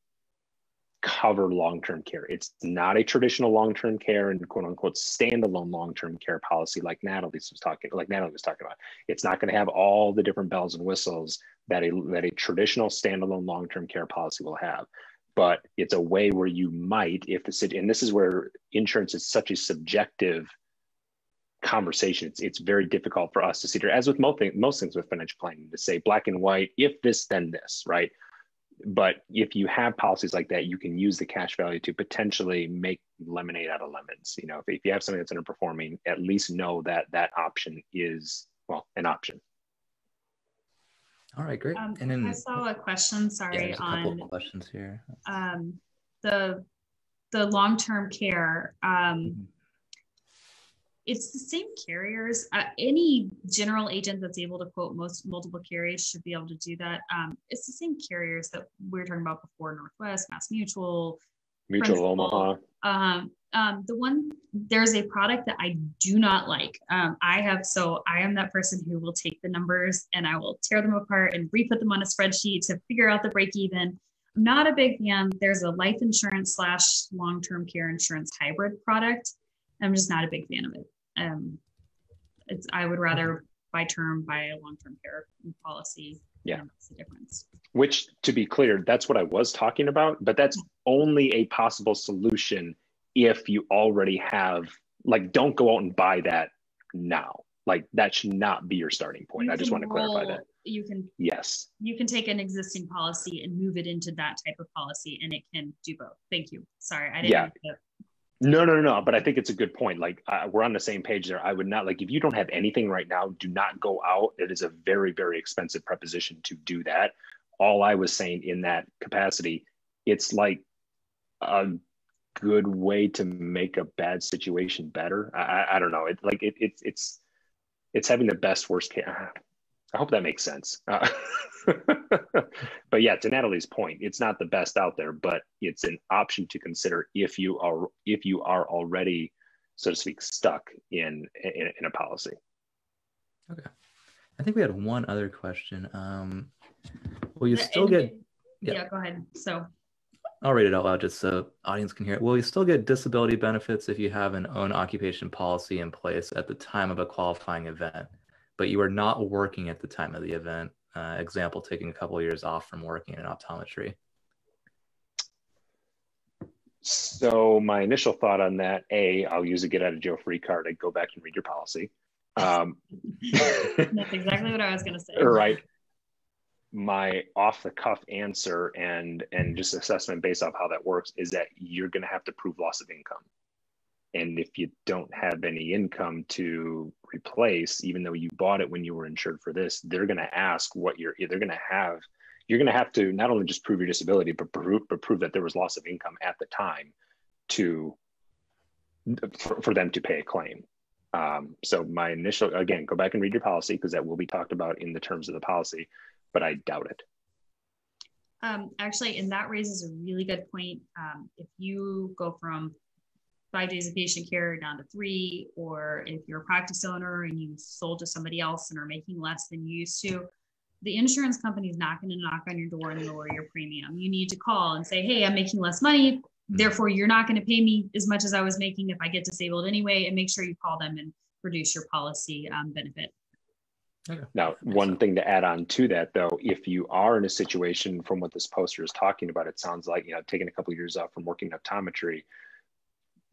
cover long-term care. It's not a traditional long-term care and quote unquote standalone long-term care policy like natalie was talking like natalie was talking about. It's not going to have all the different bells and whistles that a that a traditional standalone long-term care policy will have but it's a way where you might, if the city, and this is where insurance is such a subjective conversation. It's, it's very difficult for us to see here, as with most, most things with financial planning, to say black and white, if this, then this, right? But if you have policies like that, you can use the cash value to potentially make lemonade out of lemons. You know, if, if you have something that's underperforming, at least know that that option is, well, an option. All right, great. Um, and then I saw a question. Sorry, yeah, a on questions here. Um, the the long term care. Um, mm-hmm. It's the same carriers. Uh, any general agent that's able to quote most multiple carriers should be able to do that. Um, it's the same carriers that we were talking about before: Northwest, Mass Mutual, Mutual Principal. Omaha. Um, um, the one there's a product that I do not like. Um, I have so I am that person who will take the numbers and I will tear them apart and re-put them on a spreadsheet to figure out the break even. I'm not a big fan. There's a life insurance slash long term care insurance hybrid product. I'm just not a big fan of it. Um, it's I would rather buy term buy a long term care policy. Yeah, that's the difference. Which, to be clear, that's what I was talking about. But that's only a possible solution if you already have like don't go out and buy that now. Like that should not be your starting point. You i just want to clarify that. you can yes. you can take an existing policy and move it into that type of policy and it can do both. Thank you. Sorry i didn't yeah. no no no no but i think it's a good point. Like uh, we're on the same page there. I would not like if you don't have anything right now do not go out. It is a very very expensive preposition to do that. All i was saying in that capacity it's like a good way to make a bad situation better. I, I don't know. It like it, it, it's it's having the best worst case. I hope that makes sense. Uh, but yeah, to Natalie's point, it's not the best out there, but it's an option to consider if you are if you are already, so to speak, stuck in in, in a policy. Okay, I think we had one other question. Um, will you still get? Yeah. yeah, go ahead. So I'll read it out loud just so audience can hear it. Will you still get disability benefits if you have an own occupation policy in place at the time of a qualifying event, but you are not working at the time of the event? Uh, example, taking a couple of years off from working in optometry. So my initial thought on that, A, I'll use a get out of jail free card and go back and read your policy. Um, That's exactly what I was going to say. Right my off the cuff answer and and just assessment based off how that works is that you're going to have to prove loss of income and if you don't have any income to replace even though you bought it when you were insured for this they're going to ask what you're they're going to have you're going to have to not only just prove your disability, but prove, but prove that there was loss of income at the time to for, for them to pay a claim. Um, so my initial, again, go back and read your policy because that will be talked about in the terms of the policy, but I doubt it. Um, actually, and that raises a really good point. Um, if you go from five days of patient care down to three, or if you're a practice owner and you sold to somebody else and are making less than you used to, the insurance company is not going to knock on your door and lower your premium. You need to call and say, Hey, I'm making less money. Mm-hmm. Therefore, you're not going to pay me as much as I was making if I get disabled anyway. And make sure you call them and reduce your policy um, benefit. Okay. Now, one thing to add on to that, though, if you are in a situation from what this poster is talking about, it sounds like you know taking a couple of years off from working optometry.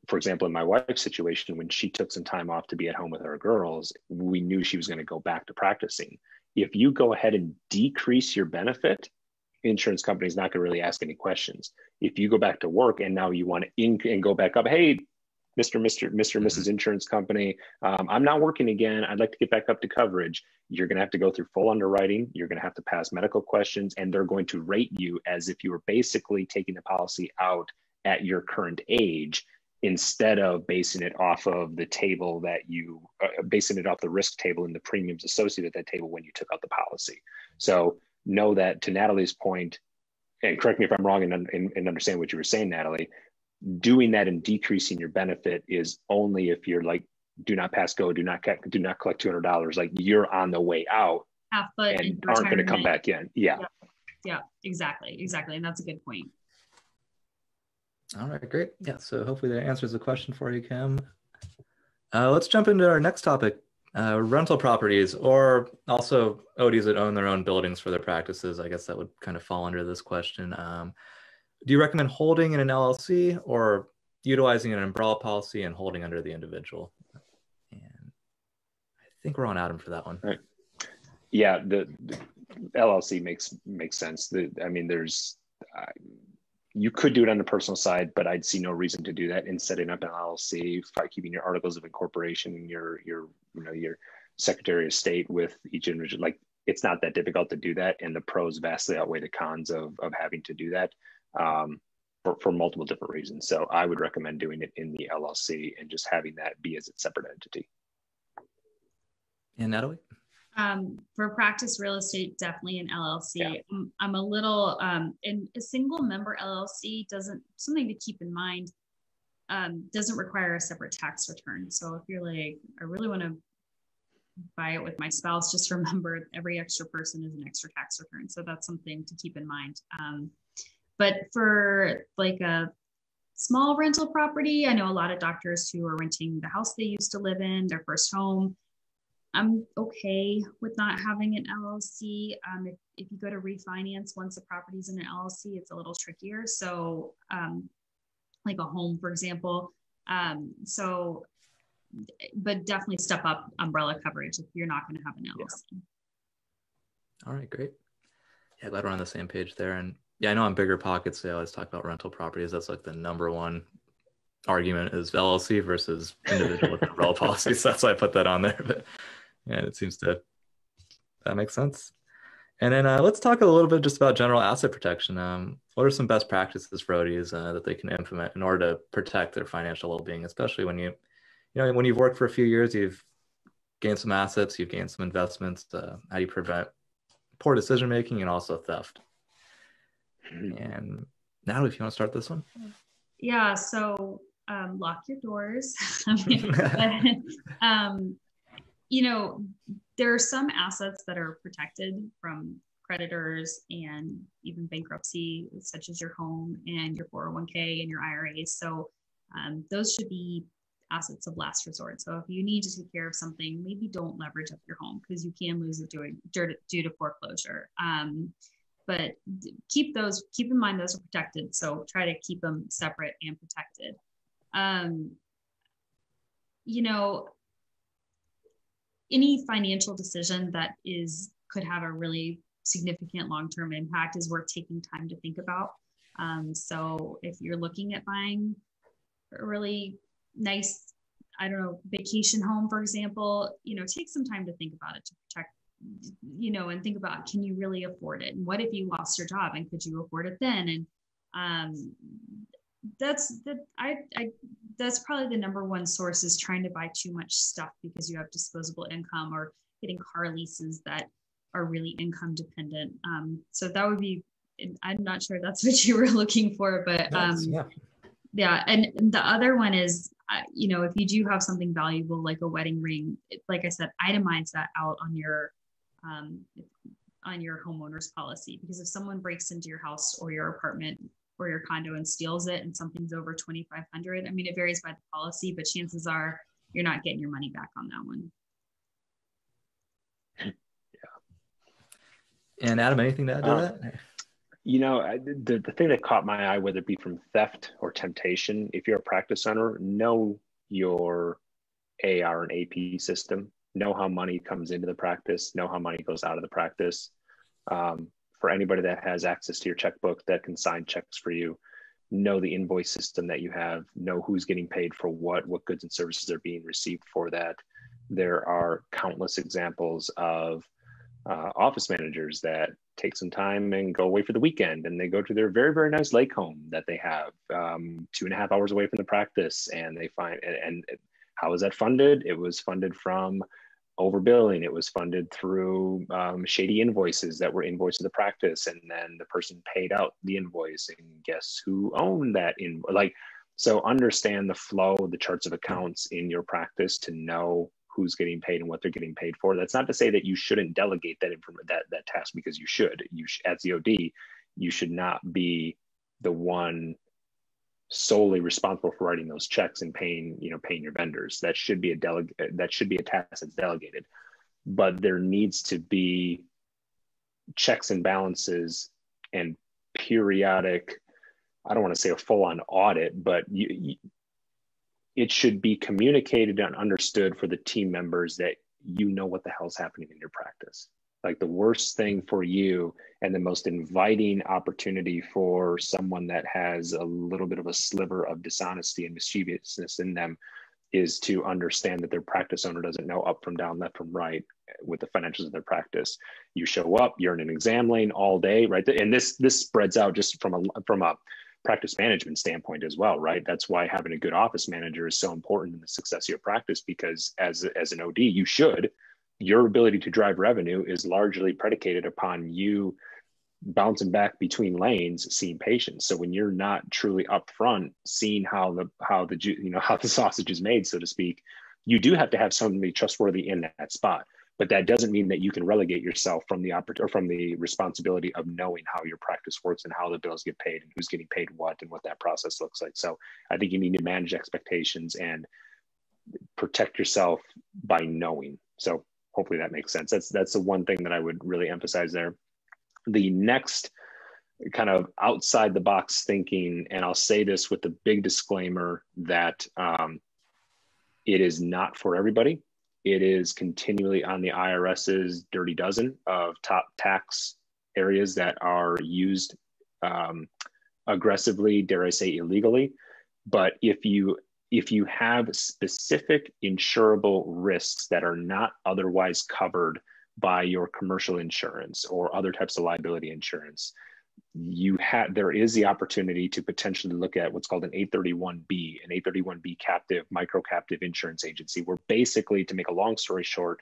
For example, in my wife's situation, when she took some time off to be at home with her girls, we knew she was going to go back to practicing. If you go ahead and decrease your benefit, insurance company is not going to really ask any questions. If you go back to work and now you want to in and go back up, hey, Mr. Mr. Mr. Mrs. Mm-hmm. Insurance Company, um, I'm not working again. I'd like to get back up to coverage. You're going to have to go through full underwriting. You're going to have to pass medical questions, and they're going to rate you as if you were basically taking the policy out at your current age instead of basing it off of the table that you uh, basing it off the risk table and the premiums associated with that table when you took out the policy. So know that to Natalie's point, and correct me if I'm wrong and, and, and understand what you were saying, Natalie, doing that and decreasing your benefit is only if you're like, do not pass go, do not do not collect two hundred dollars. Like you're on the way out Half and aren't going to come back in. Yeah. yeah. Yeah, exactly, exactly, and that's a good point. All right, great. Yeah, so hopefully that answers the question for you, Kim. Uh, let's jump into our next topic, uh, rental properties, or also ODs that own their own buildings for their practices. I guess that would kind of fall under this question. Um, do you recommend holding in an LLC or utilizing an umbrella policy and holding under the individual? And I think we're on Adam for that one. Yeah, the, the LLC makes makes sense. The, I mean, there's you could do it on the personal side, but I'd see no reason to do that in setting up an LLC, by keeping your articles of incorporation and your your you know your Secretary of State with each individual. Like it's not that difficult to do that, and the pros vastly outweigh the cons of of having to do that um, for for multiple different reasons. So I would recommend doing it in the LLC and just having that be as its separate entity. And Natalie. Um, for practice real estate, definitely an LLC. Yeah. I'm, I'm, a little, um, and a single member LLC doesn't, something to keep in mind, um, doesn't require a separate tax return. So if you're like, I really want to buy it with my spouse, just remember every extra person is an extra tax return. So that's something to keep in mind. Um, but for like a small rental property, I know a lot of doctors who are renting the house they used to live in, their first home I'm okay with not having an LLC. Um, if, if you go to refinance once the property's in an LLC, it's a little trickier. So, um, like a home, for example. Um, so, but definitely step up umbrella coverage if you're not going to have an LLC. Yeah. All right, great. Yeah, glad we're on the same page there. And yeah, I know on BiggerPockets, they always talk about rental properties. That's like the number one argument is LLC versus individual umbrella policies. That's why I put that on there. But and it seems to that makes sense. And then uh, let's talk a little bit just about general asset protection. Um, what are some best practices for ODs uh, that they can implement in order to protect their financial well-being, especially when you, you know, when you've worked for a few years, you've gained some assets, you've gained some investments. Uh, how do you prevent poor decision making and also theft? Mm-hmm. And Natalie, if you want to start this one. Yeah. So um, lock your doors. um, you know, there are some assets that are protected from creditors and even bankruptcy, such as your home and your 401k and your IRAs. So um, those should be assets of last resort. So if you need to take care of something, maybe don't leverage up your home because you can lose it due, due to foreclosure. Um, but keep those, keep in mind those are protected. So try to keep them separate and protected. Um, you know, any financial decision that is could have a really significant long-term impact is worth taking time to think about. Um, so if you're looking at buying a really nice, I don't know, vacation home, for example, you know, take some time to think about it to protect you know, and think about can you really afford it? And what if you lost your job and could you afford it then? And um, that's that I, I that's probably the number one source is trying to buy too much stuff because you have disposable income or getting car leases that are really income dependent. Um, so that would be I'm not sure that's what you were looking for, but um, yeah. yeah. And the other one is, uh, you know, if you do have something valuable like a wedding ring, like I said, itemize that out on your um, on your homeowner's policy because if someone breaks into your house or your apartment or your condo and steals it and something's over 2500 i mean it varies by the policy but chances are you're not getting your money back on that one. Yeah. And adam anything to add to um, that? you know the, the thing that caught my eye whether it be from theft or temptation if you're a practice owner know your ar and ap system know how money comes into the practice know how money goes out of the practice. Um, for anybody that has access to your checkbook that can sign checks for you know the invoice system that you have know who's getting paid for what what goods and services are being received for that. There are countless examples of uh, office managers that take some time and go away for the weekend and they go to their very very nice lake home that they have um, two and a half hours away from the practice and they find and, and how is that funded? It was funded from overbilling. It was funded through um, shady invoices that were invoiced to the practice, and then the person paid out the invoice, and guess who owned that in like. So understand the flow, the charts of accounts in your practice to know who's getting paid and what they're getting paid for. That's not to say that you shouldn't delegate that information that that task because you should. You sh- as the OD, you should not be the one solely responsible for writing those checks and paying you know paying your vendors. That should be a delegate that should be a task that's delegated. But there needs to be checks and balances and periodic i don't want to say a full on audit but you, you, it should be communicated and understood for the team members that you know what the hell's happening in your practice like the worst thing for you and the most inviting opportunity for someone that has a little bit of a sliver of dishonesty and mischievousness in them is to understand that their practice owner doesn't know up from down, left from right with the financials of their practice. You show up, you're in an exam lane all day, right? And this this spreads out just from a from a practice management standpoint as well, right? That's why having a good office manager is so important in the success of your practice because as as an OD, you should your ability to drive revenue is largely predicated upon you bouncing back between lanes seeing patients. So when you're not truly upfront seeing how the how the you know how the sausage is made so to speak you do have to have somebody trustworthy in that spot. But that doesn't mean that you can relegate yourself from the oppor- or from the responsibility of knowing how your practice works and how the bills get paid and who's getting paid what and what that process looks like. So i think you need to manage expectations and protect yourself by knowing. So hopefully that makes sense. That's that's the one thing that I would really emphasize there. The next kind of outside the box thinking, and I'll say this with the big disclaimer that um, it is not for everybody. It is continually on the IRS's dirty dozen of top tax areas that are used um, aggressively, dare I say, illegally. But if you if you have specific insurable risks that are not otherwise covered by your commercial insurance or other types of liability insurance, you have there is the opportunity to potentially look at what's called an 831b an 831b captive micro captive insurance agency where basically to make a long story short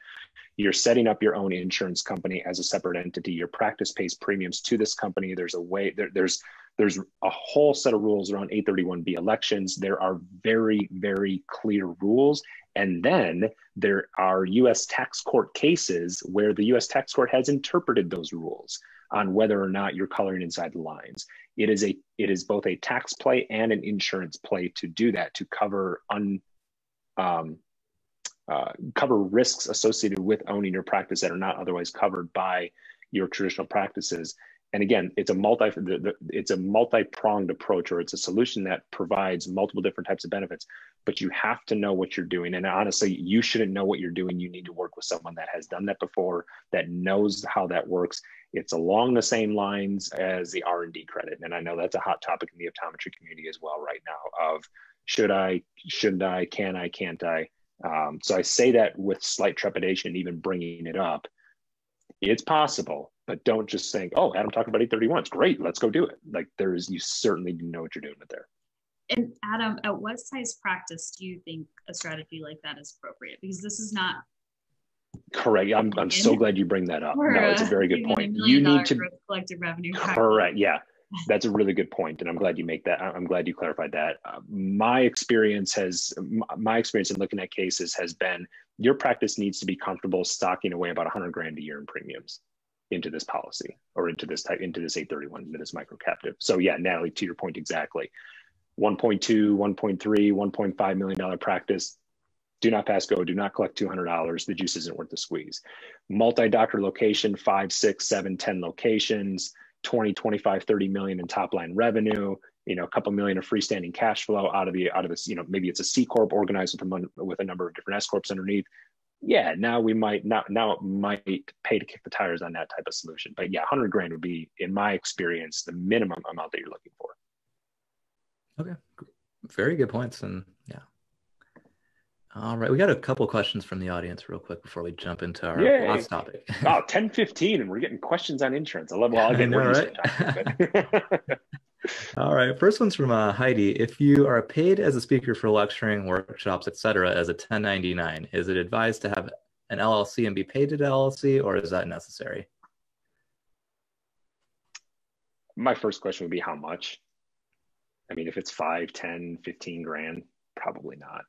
you're setting up your own insurance company as a separate entity. Your practice pays premiums to this company. There's a way there, there's there's a whole set of rules around 831b elections. There are very very clear rules. And then there are US tax court cases where the US tax court has interpreted those rules on whether or not you're coloring inside the lines. It is a it is both a tax play and an insurance play to do that to cover un um, uh, cover risks associated with owning your practice that are not otherwise covered by your traditional practices and again it's a multi it's a multi-pronged approach or it's a solution that provides multiple different types of benefits but you have to know what you're doing. And honestly you shouldn't know what you're doing. You need to work with someone that has done that before that knows how that works. It's along the same lines as the r&d credit. And i know that's a hot topic in the optometry community as well right now of should i shouldn't i can i can't i? Um, so i say that with slight trepidation even bringing it up it's possible, but don't just think, oh, Adam talked about 831. It's great. Let's go do it. Like there is, you certainly know what you're doing with there. And Adam, at what size practice do you think a strategy like that is appropriate? Because this is not correct. I'm, I'm so glad you bring that up. No, it's a very good point. You need to collective revenue. Correct. Yeah. That's a really good point, and I'm glad you make that. I'm glad you clarified that. Uh, my experience has, my experience in looking at cases has been, your practice needs to be comfortable stocking away about 100 grand a year in premiums into this policy or into this type into this 831 into this micro captive. So yeah, Natalie, to your point exactly. 1.2, 1.3, 1.5 million dollar practice. Do not pass go. Do not collect $200. The juice isn't worth the squeeze. Multi-doctor location, five, six, seven, 10 locations, 20, 25, 30 million in top line revenue, you know, a couple million of freestanding cash flow out of the, out of this, you know, maybe it's a C corp organized with a, with a number of different S corps underneath yeah, now we might not now it might pay to kick the tires on that type of solution. But yeah, hundred grand would be, in my experience, the minimum amount that you're looking for. Okay, very good points, and yeah. All right, we got a couple questions from the audience real quick before we jump into our Yay. last topic. oh, 10 15, and we're getting questions on insurance. I love well, I'll get right? All right. First one's from uh, Heidi. If you are paid as a speaker for lecturing, workshops, etc., as a 1099, is it advised to have an LLC and be paid to the LLC, or is that necessary? My first question would be how much? I mean, if it's 5, 10, 15 grand, probably not.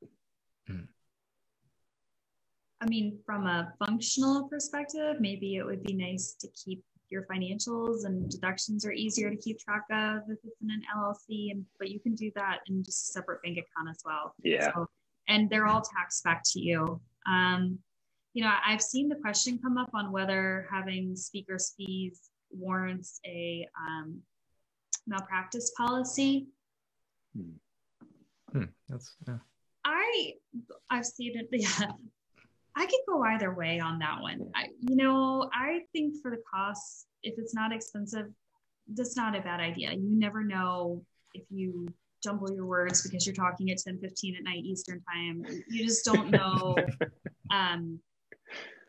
I mean, from a functional perspective, maybe it would be nice to keep your financials and deductions are easier to keep track of if it's in an LLC and but you can do that in just a separate bank account as well. Yeah. So, and they're all taxed back to you. Um, you know, I've seen the question come up on whether having speakers fees warrants a um, malpractice policy. Hmm. Hmm. That's yeah. I I've seen it. Yeah, I could go either way on that one. I, you know, I think for the costs, if it's not expensive, that's not a bad idea. You never know if you jumble your words because you're talking at 10 15 at night Eastern time. You just don't know. um,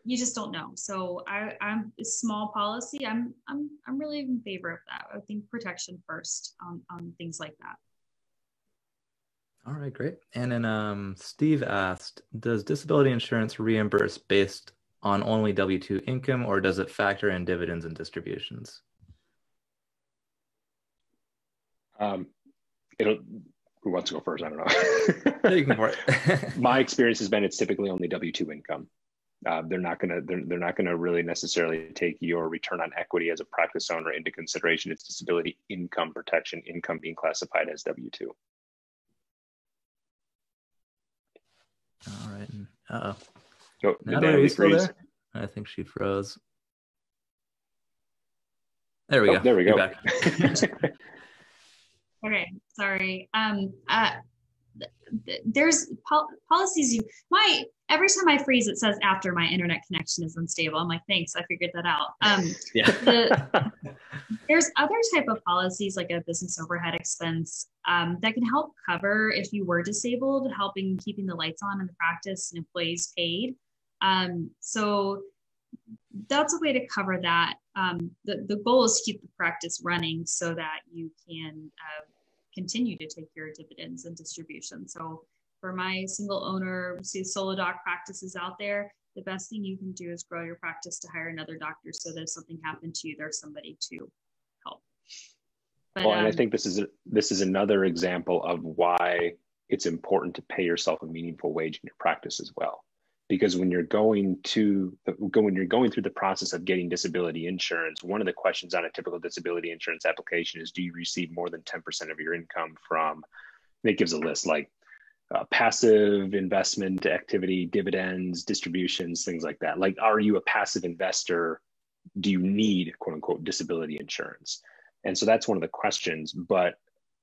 you just don't know. So I, I'm a small policy. I'm I'm I'm really in favor of that. I think protection first on, on things like that. All right, great. And then um, Steve asked, does disability insurance reimburse based on only W-2 income or does it factor in dividends and distributions? Um, it'll, who wants to go first? I don't know. you can for it. My experience has been it's typically only W-2 income. Uh, they're not going to they're, they're not going to really necessarily take your return on equity as a practice owner into consideration. It's disability income protection, income being classified as W-2. All right. Uh oh. Natalie, still there? I think she froze. There we oh, go. There we go. okay, sorry. Um, uh, there's pol- policies you my every time I freeze, it says after my internet connection is unstable. I'm like, thanks, I figured that out. Um, yeah. The, there's other type of policies like a business overhead expense um, that can help cover if you were disabled, helping keeping the lights on in the practice and employees paid. Um, so that's a way to cover that. Um, the, the goal is to keep the practice running so that you can uh, continue to take your dividends and distribution. So for my single owner, see solo doc practices out there, the best thing you can do is grow your practice to hire another doctor so that if something happened to you, there's somebody to help. But, well, and um, I think this is a, this is another example of why it's important to pay yourself a meaningful wage in your practice as well because when you're going to when you're going through the process of getting disability insurance one of the questions on a typical disability insurance application is do you receive more than 10% of your income from it gives a list like uh, passive investment activity dividends distributions things like that. Like are you a passive investor? Do you need quote unquote disability insurance? And so that's one of the questions but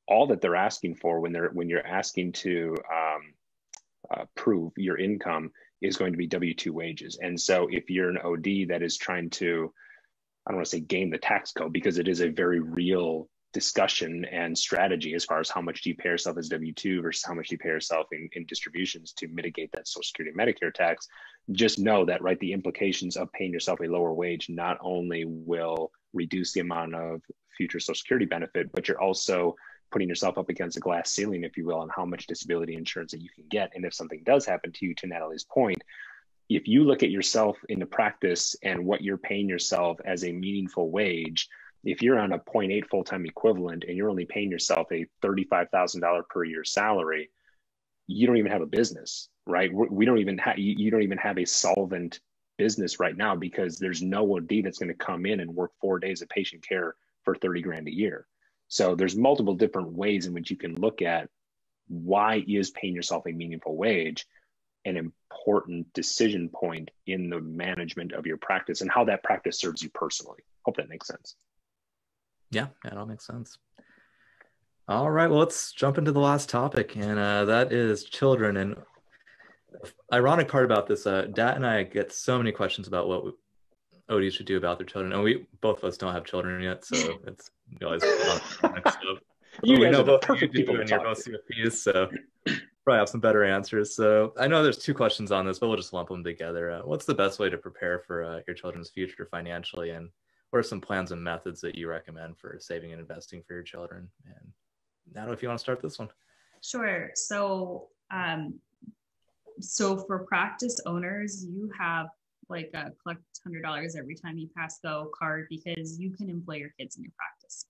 all that they're asking for when they're when you're asking to um, uh, prove your income is going to be W 2 wages. And so if you're an OD that is trying to, I don't want to say game the tax code because it is a very real discussion and strategy as far as how much do you pay yourself as W 2 versus how much do you pay yourself in, in distributions to mitigate that Social Security Medicare tax. Just know that, right, the implications of paying yourself a lower wage not only will reduce the amount of future Social Security benefit, but you're also putting yourself up against a glass ceiling, if you will, on how much disability insurance that you can get. And if something does happen to you, to Natalie's point, if you look at yourself in the practice and what you're paying yourself as a meaningful wage, if you're on a 0.8 full-time equivalent and you're only paying yourself a $35,000 per year salary, you don't even have a business, right? We don't even have, you don't even have a solvent business right now because there's no OD that's going to come in and work four days of patient care for 30 grand a year. So there's multiple different ways in which you can look at why is paying yourself a meaningful wage an important decision point in the management of your practice and how that practice serves you personally. Hope that makes sense. Yeah, that all makes sense. All right, well, let's jump into the last topic, and uh, that is children. And ironic part about this, uh, Dat and I get so many questions about what OD should do about their children, and we both of us don't have children yet, so it's always you we know both perfect you do, and you're both CFPs, so probably have some better answers. So I know there's two questions on this, but we'll just lump them together. Uh, what's the best way to prepare for uh, your children's future financially, and what are some plans and methods that you recommend for saving and investing for your children? And Natalie, if you want to start this one. Sure. So, um, so for practice owners, you have like a collect hundred dollars every time you pass go card because you can employ your kids in your practice,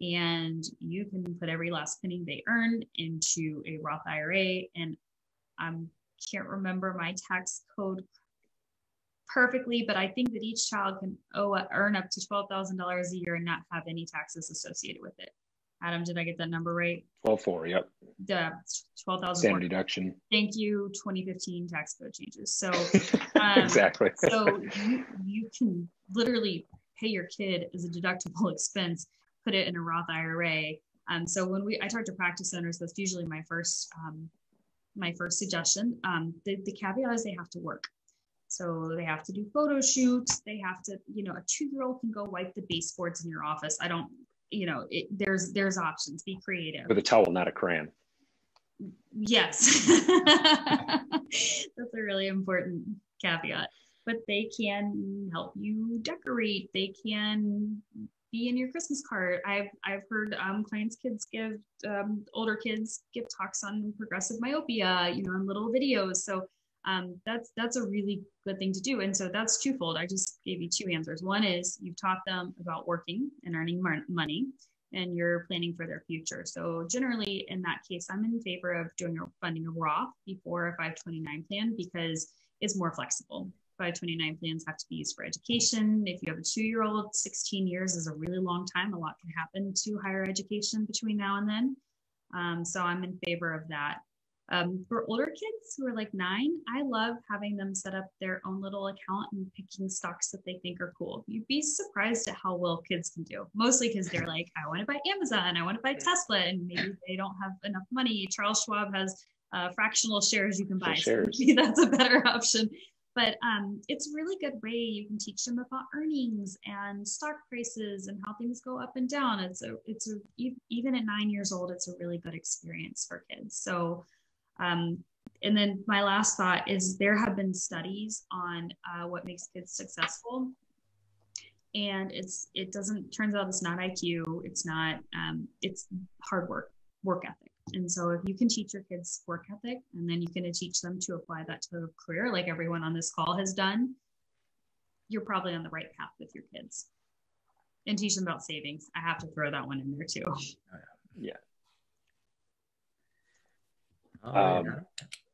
and you can put every last penny they earn into a Roth IRA. And I can't remember my tax code perfectly, but I think that each child can owe, earn up to $12,000 a year and not have any taxes associated with it. Adam, did I get that number right? 12.4, yep. The 12,000. Standard deduction. Thank you, 2015 tax code changes. So um, exactly. so you, you can literally pay your kid as a deductible expense, put it in a Roth IRA. Um, so when we, I talk to practice owners, that's usually my first, um, my first suggestion. Um, the, the caveat is they have to work. So they have to do photo shoots. They have to, you know, a two-year-old can go wipe the baseboards in your office. I don't, you know, it, there's there's options. Be creative. With a towel, not a crayon. Yes, that's a really important caveat. But they can help you decorate. They can be in your Christmas card. I've I've heard um, clients' kids give um, older kids give talks on progressive myopia, you know, in little videos. So um, that's that's a really good thing to do. And so that's twofold. I just gave you two answers. One is you've taught them about working and earning money and you're planning for their future. So generally in that case i'm in favor of doing a funding a roth before a 529 plan because it's more flexible. 529 plans have to be used for education. If you have a two-year-old 16 years is a really long time. A lot can happen to higher education between now and then. Um, so i'm in favor of that um, for older kids who are like nine, I love having them set up their own little account and picking stocks that they think are cool. You'd be surprised at how well kids can do, mostly because they're like, I want to buy Amazon, I want to buy Tesla, and maybe they don't have enough money. Charles Schwab has uh, fractional shares you can buy. So maybe that's a better option. But um, it's a really good way you can teach them about earnings and stock prices and how things go up and down. It's a, it's a, even at nine years old, it's a really good experience for kids. So um, and then my last thought is there have been studies on uh, what makes kids successful. And it's it doesn't turns out it's not iq it's not um, it's hard work work ethic. And so if you can teach your kids work ethic and then you can teach them to apply that to a career like everyone on this call has done you're probably on the right path with your kids. And teach them about savings. I have to throw that one in there too. Yeah Oh, um,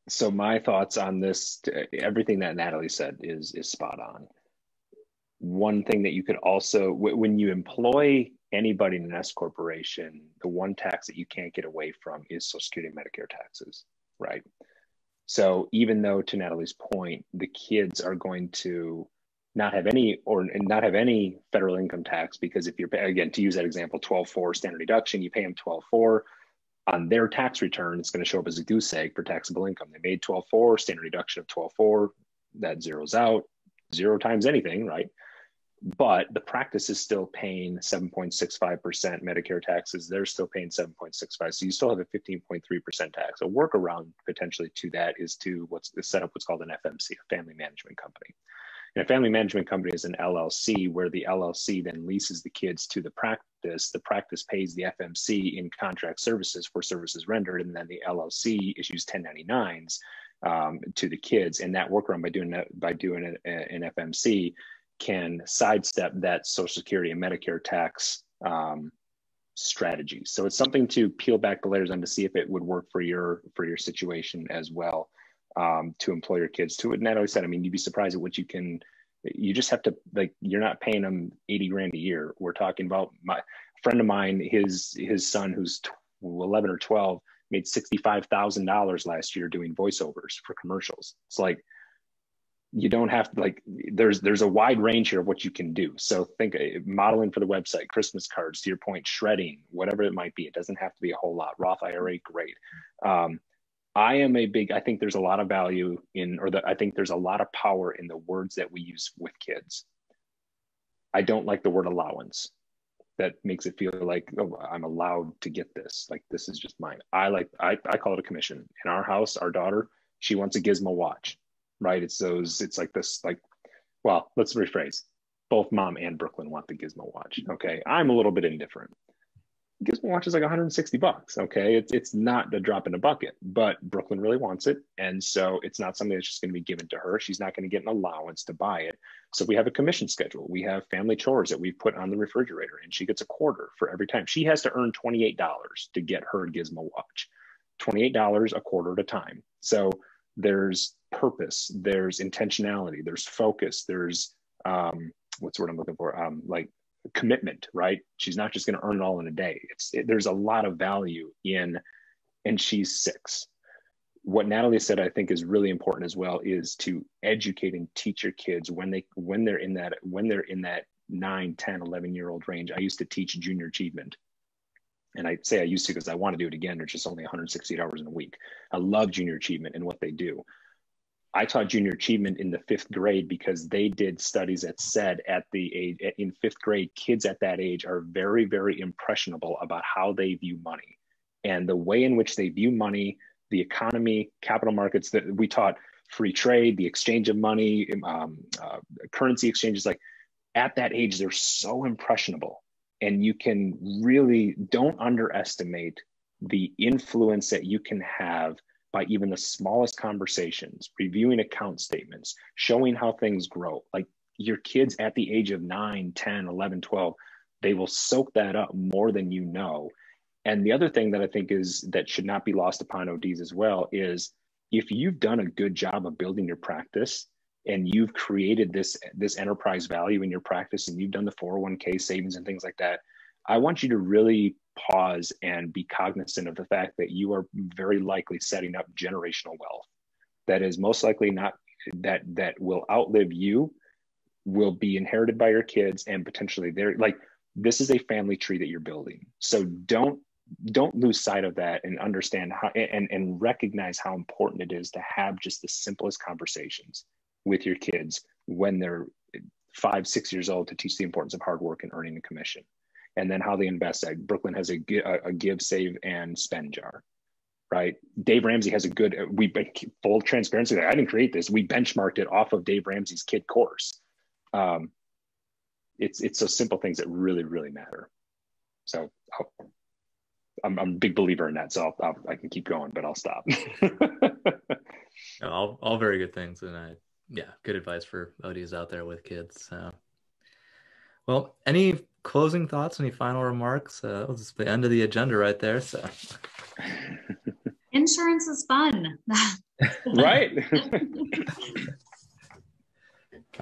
so my thoughts on this, everything that Natalie said is is spot on. One thing that you could also, when you employ anybody in an S corporation, the one tax that you can't get away from is Social Security and Medicare taxes, right? So even though, to Natalie's point, the kids are going to not have any or not have any federal income tax because if you're again to use that example 12.4 standard deduction you pay them 12.4 on their tax return, it's going to show up as a goose egg for taxable income. They made 12.4, standard deduction of 12.4, that zeroes out, zero times anything, right? but the practice is still paying 7.65% Medicare taxes. They're still paying 7.65. So you still have a 15.3% tax. A workaround potentially to that is to what's set up what's called an FMC, a family management company. And a family management company is an LLC where the LLC then leases the kids to the practice. The practice pays the FMC in contract services for services rendered, and then the LLC issues 1099s um, to the kids. And that workaround by doing that by doing an FMC can sidestep that Social Security and Medicare tax um, strategy. So it's something to peel back the layers on to see if it would work for your for your situation as well. Um, to employ your kids to it. And I always said, I mean, you'd be surprised at what you can. You just have to like. You're not paying them eighty grand a year. We're talking about my friend of mine. His his son, who's 11 or 12, made sixty five thousand dollars last year doing voiceovers for commercials. It's like you don't have to like there's there's a wide range here of what you can do so think uh, modeling for the website christmas cards to your point shredding whatever it might be it doesn't have to be a whole lot roth ira great um, i am a big i think there's a lot of value in or the, i think there's a lot of power in the words that we use with kids i don't like the word allowance that makes it feel like oh, i'm allowed to get this like this is just mine i like I, I call it a commission in our house our daughter she wants a gizmo watch right? It's those, it's like this, like, well, let's rephrase. Both mom and Brooklyn want the Gizmo watch. Okay. I'm a little bit indifferent. Gizmo watch is like 160 bucks. Okay. It's, it's not a drop in a bucket, but Brooklyn really wants it. And so it's not something that's just going to be given to her. She's not going to get an allowance to buy it. So we have a commission schedule. We have family chores that we've put on the refrigerator and she gets a quarter for every time. She has to earn $28 to get her Gizmo watch. $28 a quarter at a time. So there's purpose, there's intentionality, there's focus, there's um, what's the word I'm looking for? Um, like commitment, right? She's not just going to earn it all in a day. It's it, there's a lot of value in, and she's six. What Natalie said, I think, is really important as well, is to educate and teach your kids when they when they're in that when they're in that 9 10 11 year old range i used to teach junior achievement and I say I used to because I want to do it again. There's just only 168 hours in a week. I love junior achievement and what they do. I taught junior achievement in the fifth grade because they did studies that said at the age in fifth grade, kids at that age are very, very impressionable about how they view money and the way in which they view money, the economy, capital markets. That we taught free trade, the exchange of money, um, uh, currency exchanges. Like at that age, they're so impressionable and you can really don't underestimate the influence that you can have by even the smallest conversations reviewing account statements showing how things grow. Like your kids at the age of 9 10 11 12 they will soak that up more than you know. And the other thing that i think is that should not be lost upon ods as well is if you've done a good job of building your practice and you've created this this enterprise value in your practice and you've done the 401k savings and things like that i want you to really pause and be cognizant of the fact that you are very likely setting up generational wealth that is most likely not that that will outlive you will be inherited by your kids and potentially they're like this is a family tree that you're building so don't don't lose sight of that and understand how and and recognize how important it is to have just the simplest conversations with your kids when they're five, six years old to teach the importance of hard work and earning a commission. And then how they invest. Brooklyn has a, a give, save, and spend jar, right? Dave Ramsey has a good, we full transparency. I didn't create this. We benchmarked it off of Dave Ramsey's kid course. Um, it's it's those simple things that really really matter. So i am I'm a big believer in that. So I'll, I'll, i can keep going, but I'll stop. all all very good things, and I yeah, good advice for ODs out there with kids. So. Well, any closing thoughts? Any final remarks? Uh, this is the end of the agenda right there. So, insurance is fun, right?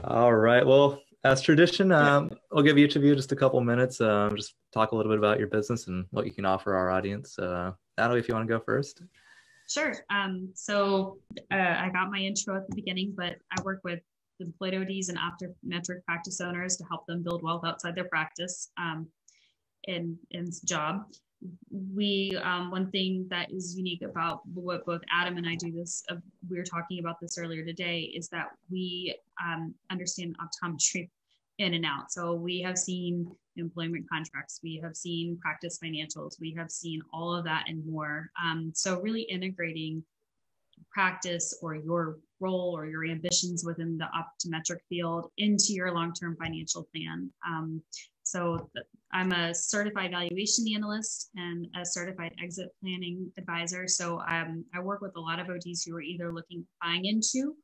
All right. Well, as tradition, um, I'll give each of you just a couple minutes. Um, just talk a little bit about your business and what you can offer our audience. Uh, Natalie, if you want to go first. Sure. Um, so uh, I got my intro at the beginning, but I work with employed ODs and optometric practice owners to help them build wealth outside their practice um, in, in job. We, um, one thing that is unique about what both Adam and I do this, uh, we were talking about this earlier today, is that we um, understand optometry in and out. So we have seen employment contracts, we have seen practice financials, we have seen all of that and more. Um, so really integrating practice or your role or your ambitions within the optometric field into your long-term financial plan. Um, so I'm a certified valuation analyst and a certified exit planning advisor. So um, I work with a lot of ODs who are either looking buying into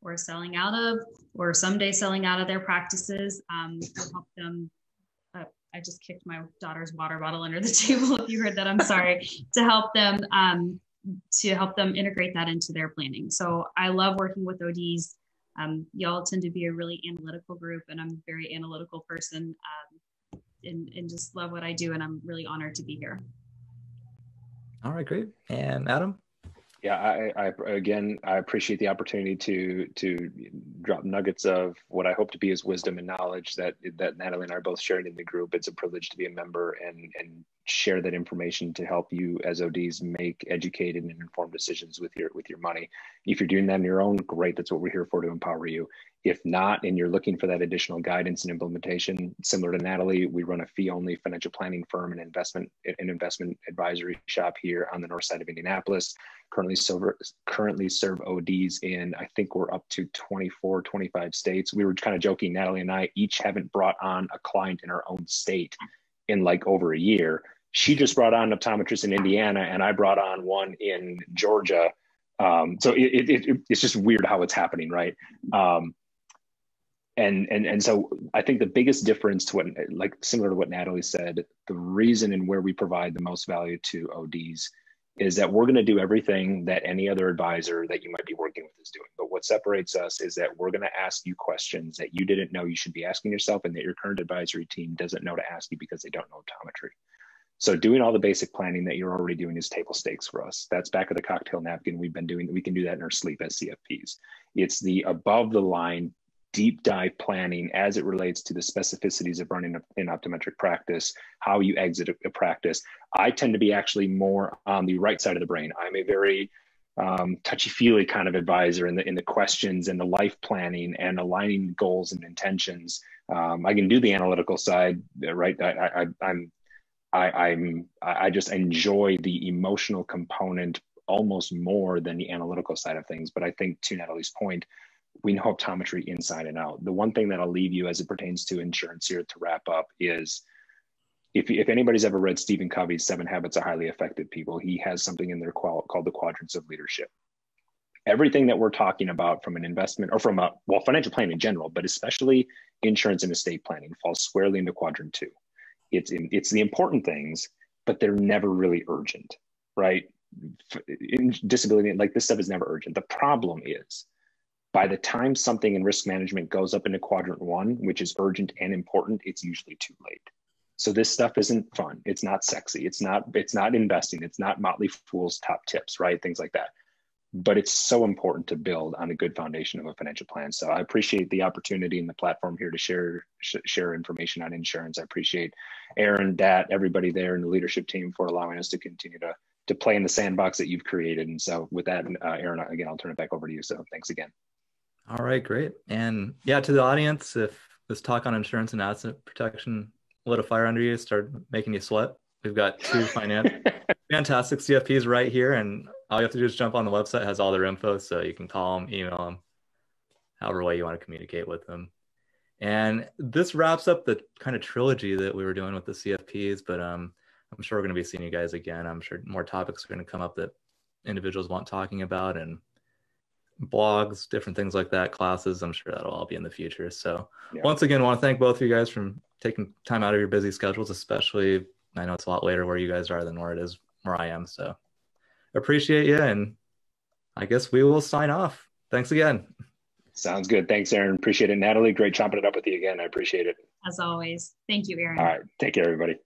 or selling out of, or someday selling out of their practices um, to help them. Uh, I just kicked my daughter's water bottle under the table. If you heard that, I'm sorry. to help them um, to help them integrate that into their planning. So I love working with ODs. Um, y'all tend to be a really analytical group, and I'm a very analytical person, um, and, and just love what I do. And I'm really honored to be here. All right, great. And Adam? Yeah, I, I, again, I appreciate the opportunity to to drop nuggets of what I hope to be as wisdom and knowledge that that Natalie and I are both sharing in the group. It's a privilege to be a member and and share that information to help you as ODs make educated and informed decisions with your with your money. If you're doing that on your own, great. That's what we're here for to empower you. If not, and you're looking for that additional guidance and implementation, similar to Natalie, we run a fee-only financial planning firm and investment an investment advisory shop here on the north side of Indianapolis currently serve, currently serve ODs in, I think we're up to 24, 25 states. We were kind of joking, Natalie and I each haven't brought on a client in our own state in like over a year. She just brought on an optometrist in Indiana, and I brought on one in Georgia. Um, so it, it, it, it's just weird how it's happening, right? Um, and and and so I think the biggest difference to what, like similar to what Natalie said, the reason and where we provide the most value to ODs is that we're going to do everything that any other advisor that you might be working with is doing. But what separates us is that we're going to ask you questions that you didn't know you should be asking yourself and that your current advisory team doesn't know to ask you because they don't know optometry. So doing all the basic planning that you're already doing is table stakes for us. That's back of the cocktail napkin. We've been doing, we can do that in our sleep as CFPs. It's the above the line deep dive planning as it relates to the specificities of running an optometric practice, how you exit a, practice. I tend to be actually more on the right side of the brain. I'm a very um, touchy-feely kind of advisor in the in the questions and the life planning and aligning goals and intentions. Um, I can do the analytical side, right? I, I, I'm I, I'm I just enjoy the emotional component almost more than the analytical side of things. But I think to Natalie's point, we know optometry inside and out. The one thing that I'll leave you as it pertains to insurance here to wrap up is if, if anybody's ever read Stephen Covey's Seven Habits of Highly Effective People, he has something in there called the quadrants of leadership. Everything that we're talking about from an investment or from a, well, financial planning in general, but especially insurance and estate planning falls squarely into quadrant two. It's, it's the important things, but they're never really urgent, right? In disability, like this stuff is never urgent. The problem is by the time something in risk management goes up into quadrant one, which is urgent and important, it's usually too late. So this stuff isn't fun. It's not sexy. It's not, it's not investing. It's not Motley Fool's top tips, right? Things like that. But it's so important to build on a good foundation of a financial plan. So I appreciate the opportunity and the platform here to share sh- share information on insurance. I appreciate Aaron, Dat, everybody there, and the leadership team for allowing us to continue to to play in the sandbox that you've created. And so with that, uh, Aaron, again, I'll turn it back over to you. So thanks again. All right, great. And yeah, to the audience, if this talk on insurance and asset protection lit a fire under you, start making you sweat, we've got two finance fantastic CFPs right here, and all you have to do is jump on the website, has all their info, so you can call them, email them, however way you want to communicate with them. And this wraps up the kind of trilogy that we were doing with the CFPs, but um, I'm sure we're going to be seeing you guys again. I'm sure more topics are going to come up that individuals want talking about, and blogs, different things like that, classes. I'm sure that'll all be in the future. So yeah. once again, I want to thank both of you guys for taking time out of your busy schedules, especially I know it's a lot later where you guys are than where it is where I am. So appreciate you. And I guess we will sign off. Thanks again. Sounds good. Thanks, Aaron. Appreciate it. Natalie, great chopping it up with you again. I appreciate it. As always. Thank you, Aaron. All right. Take care, everybody.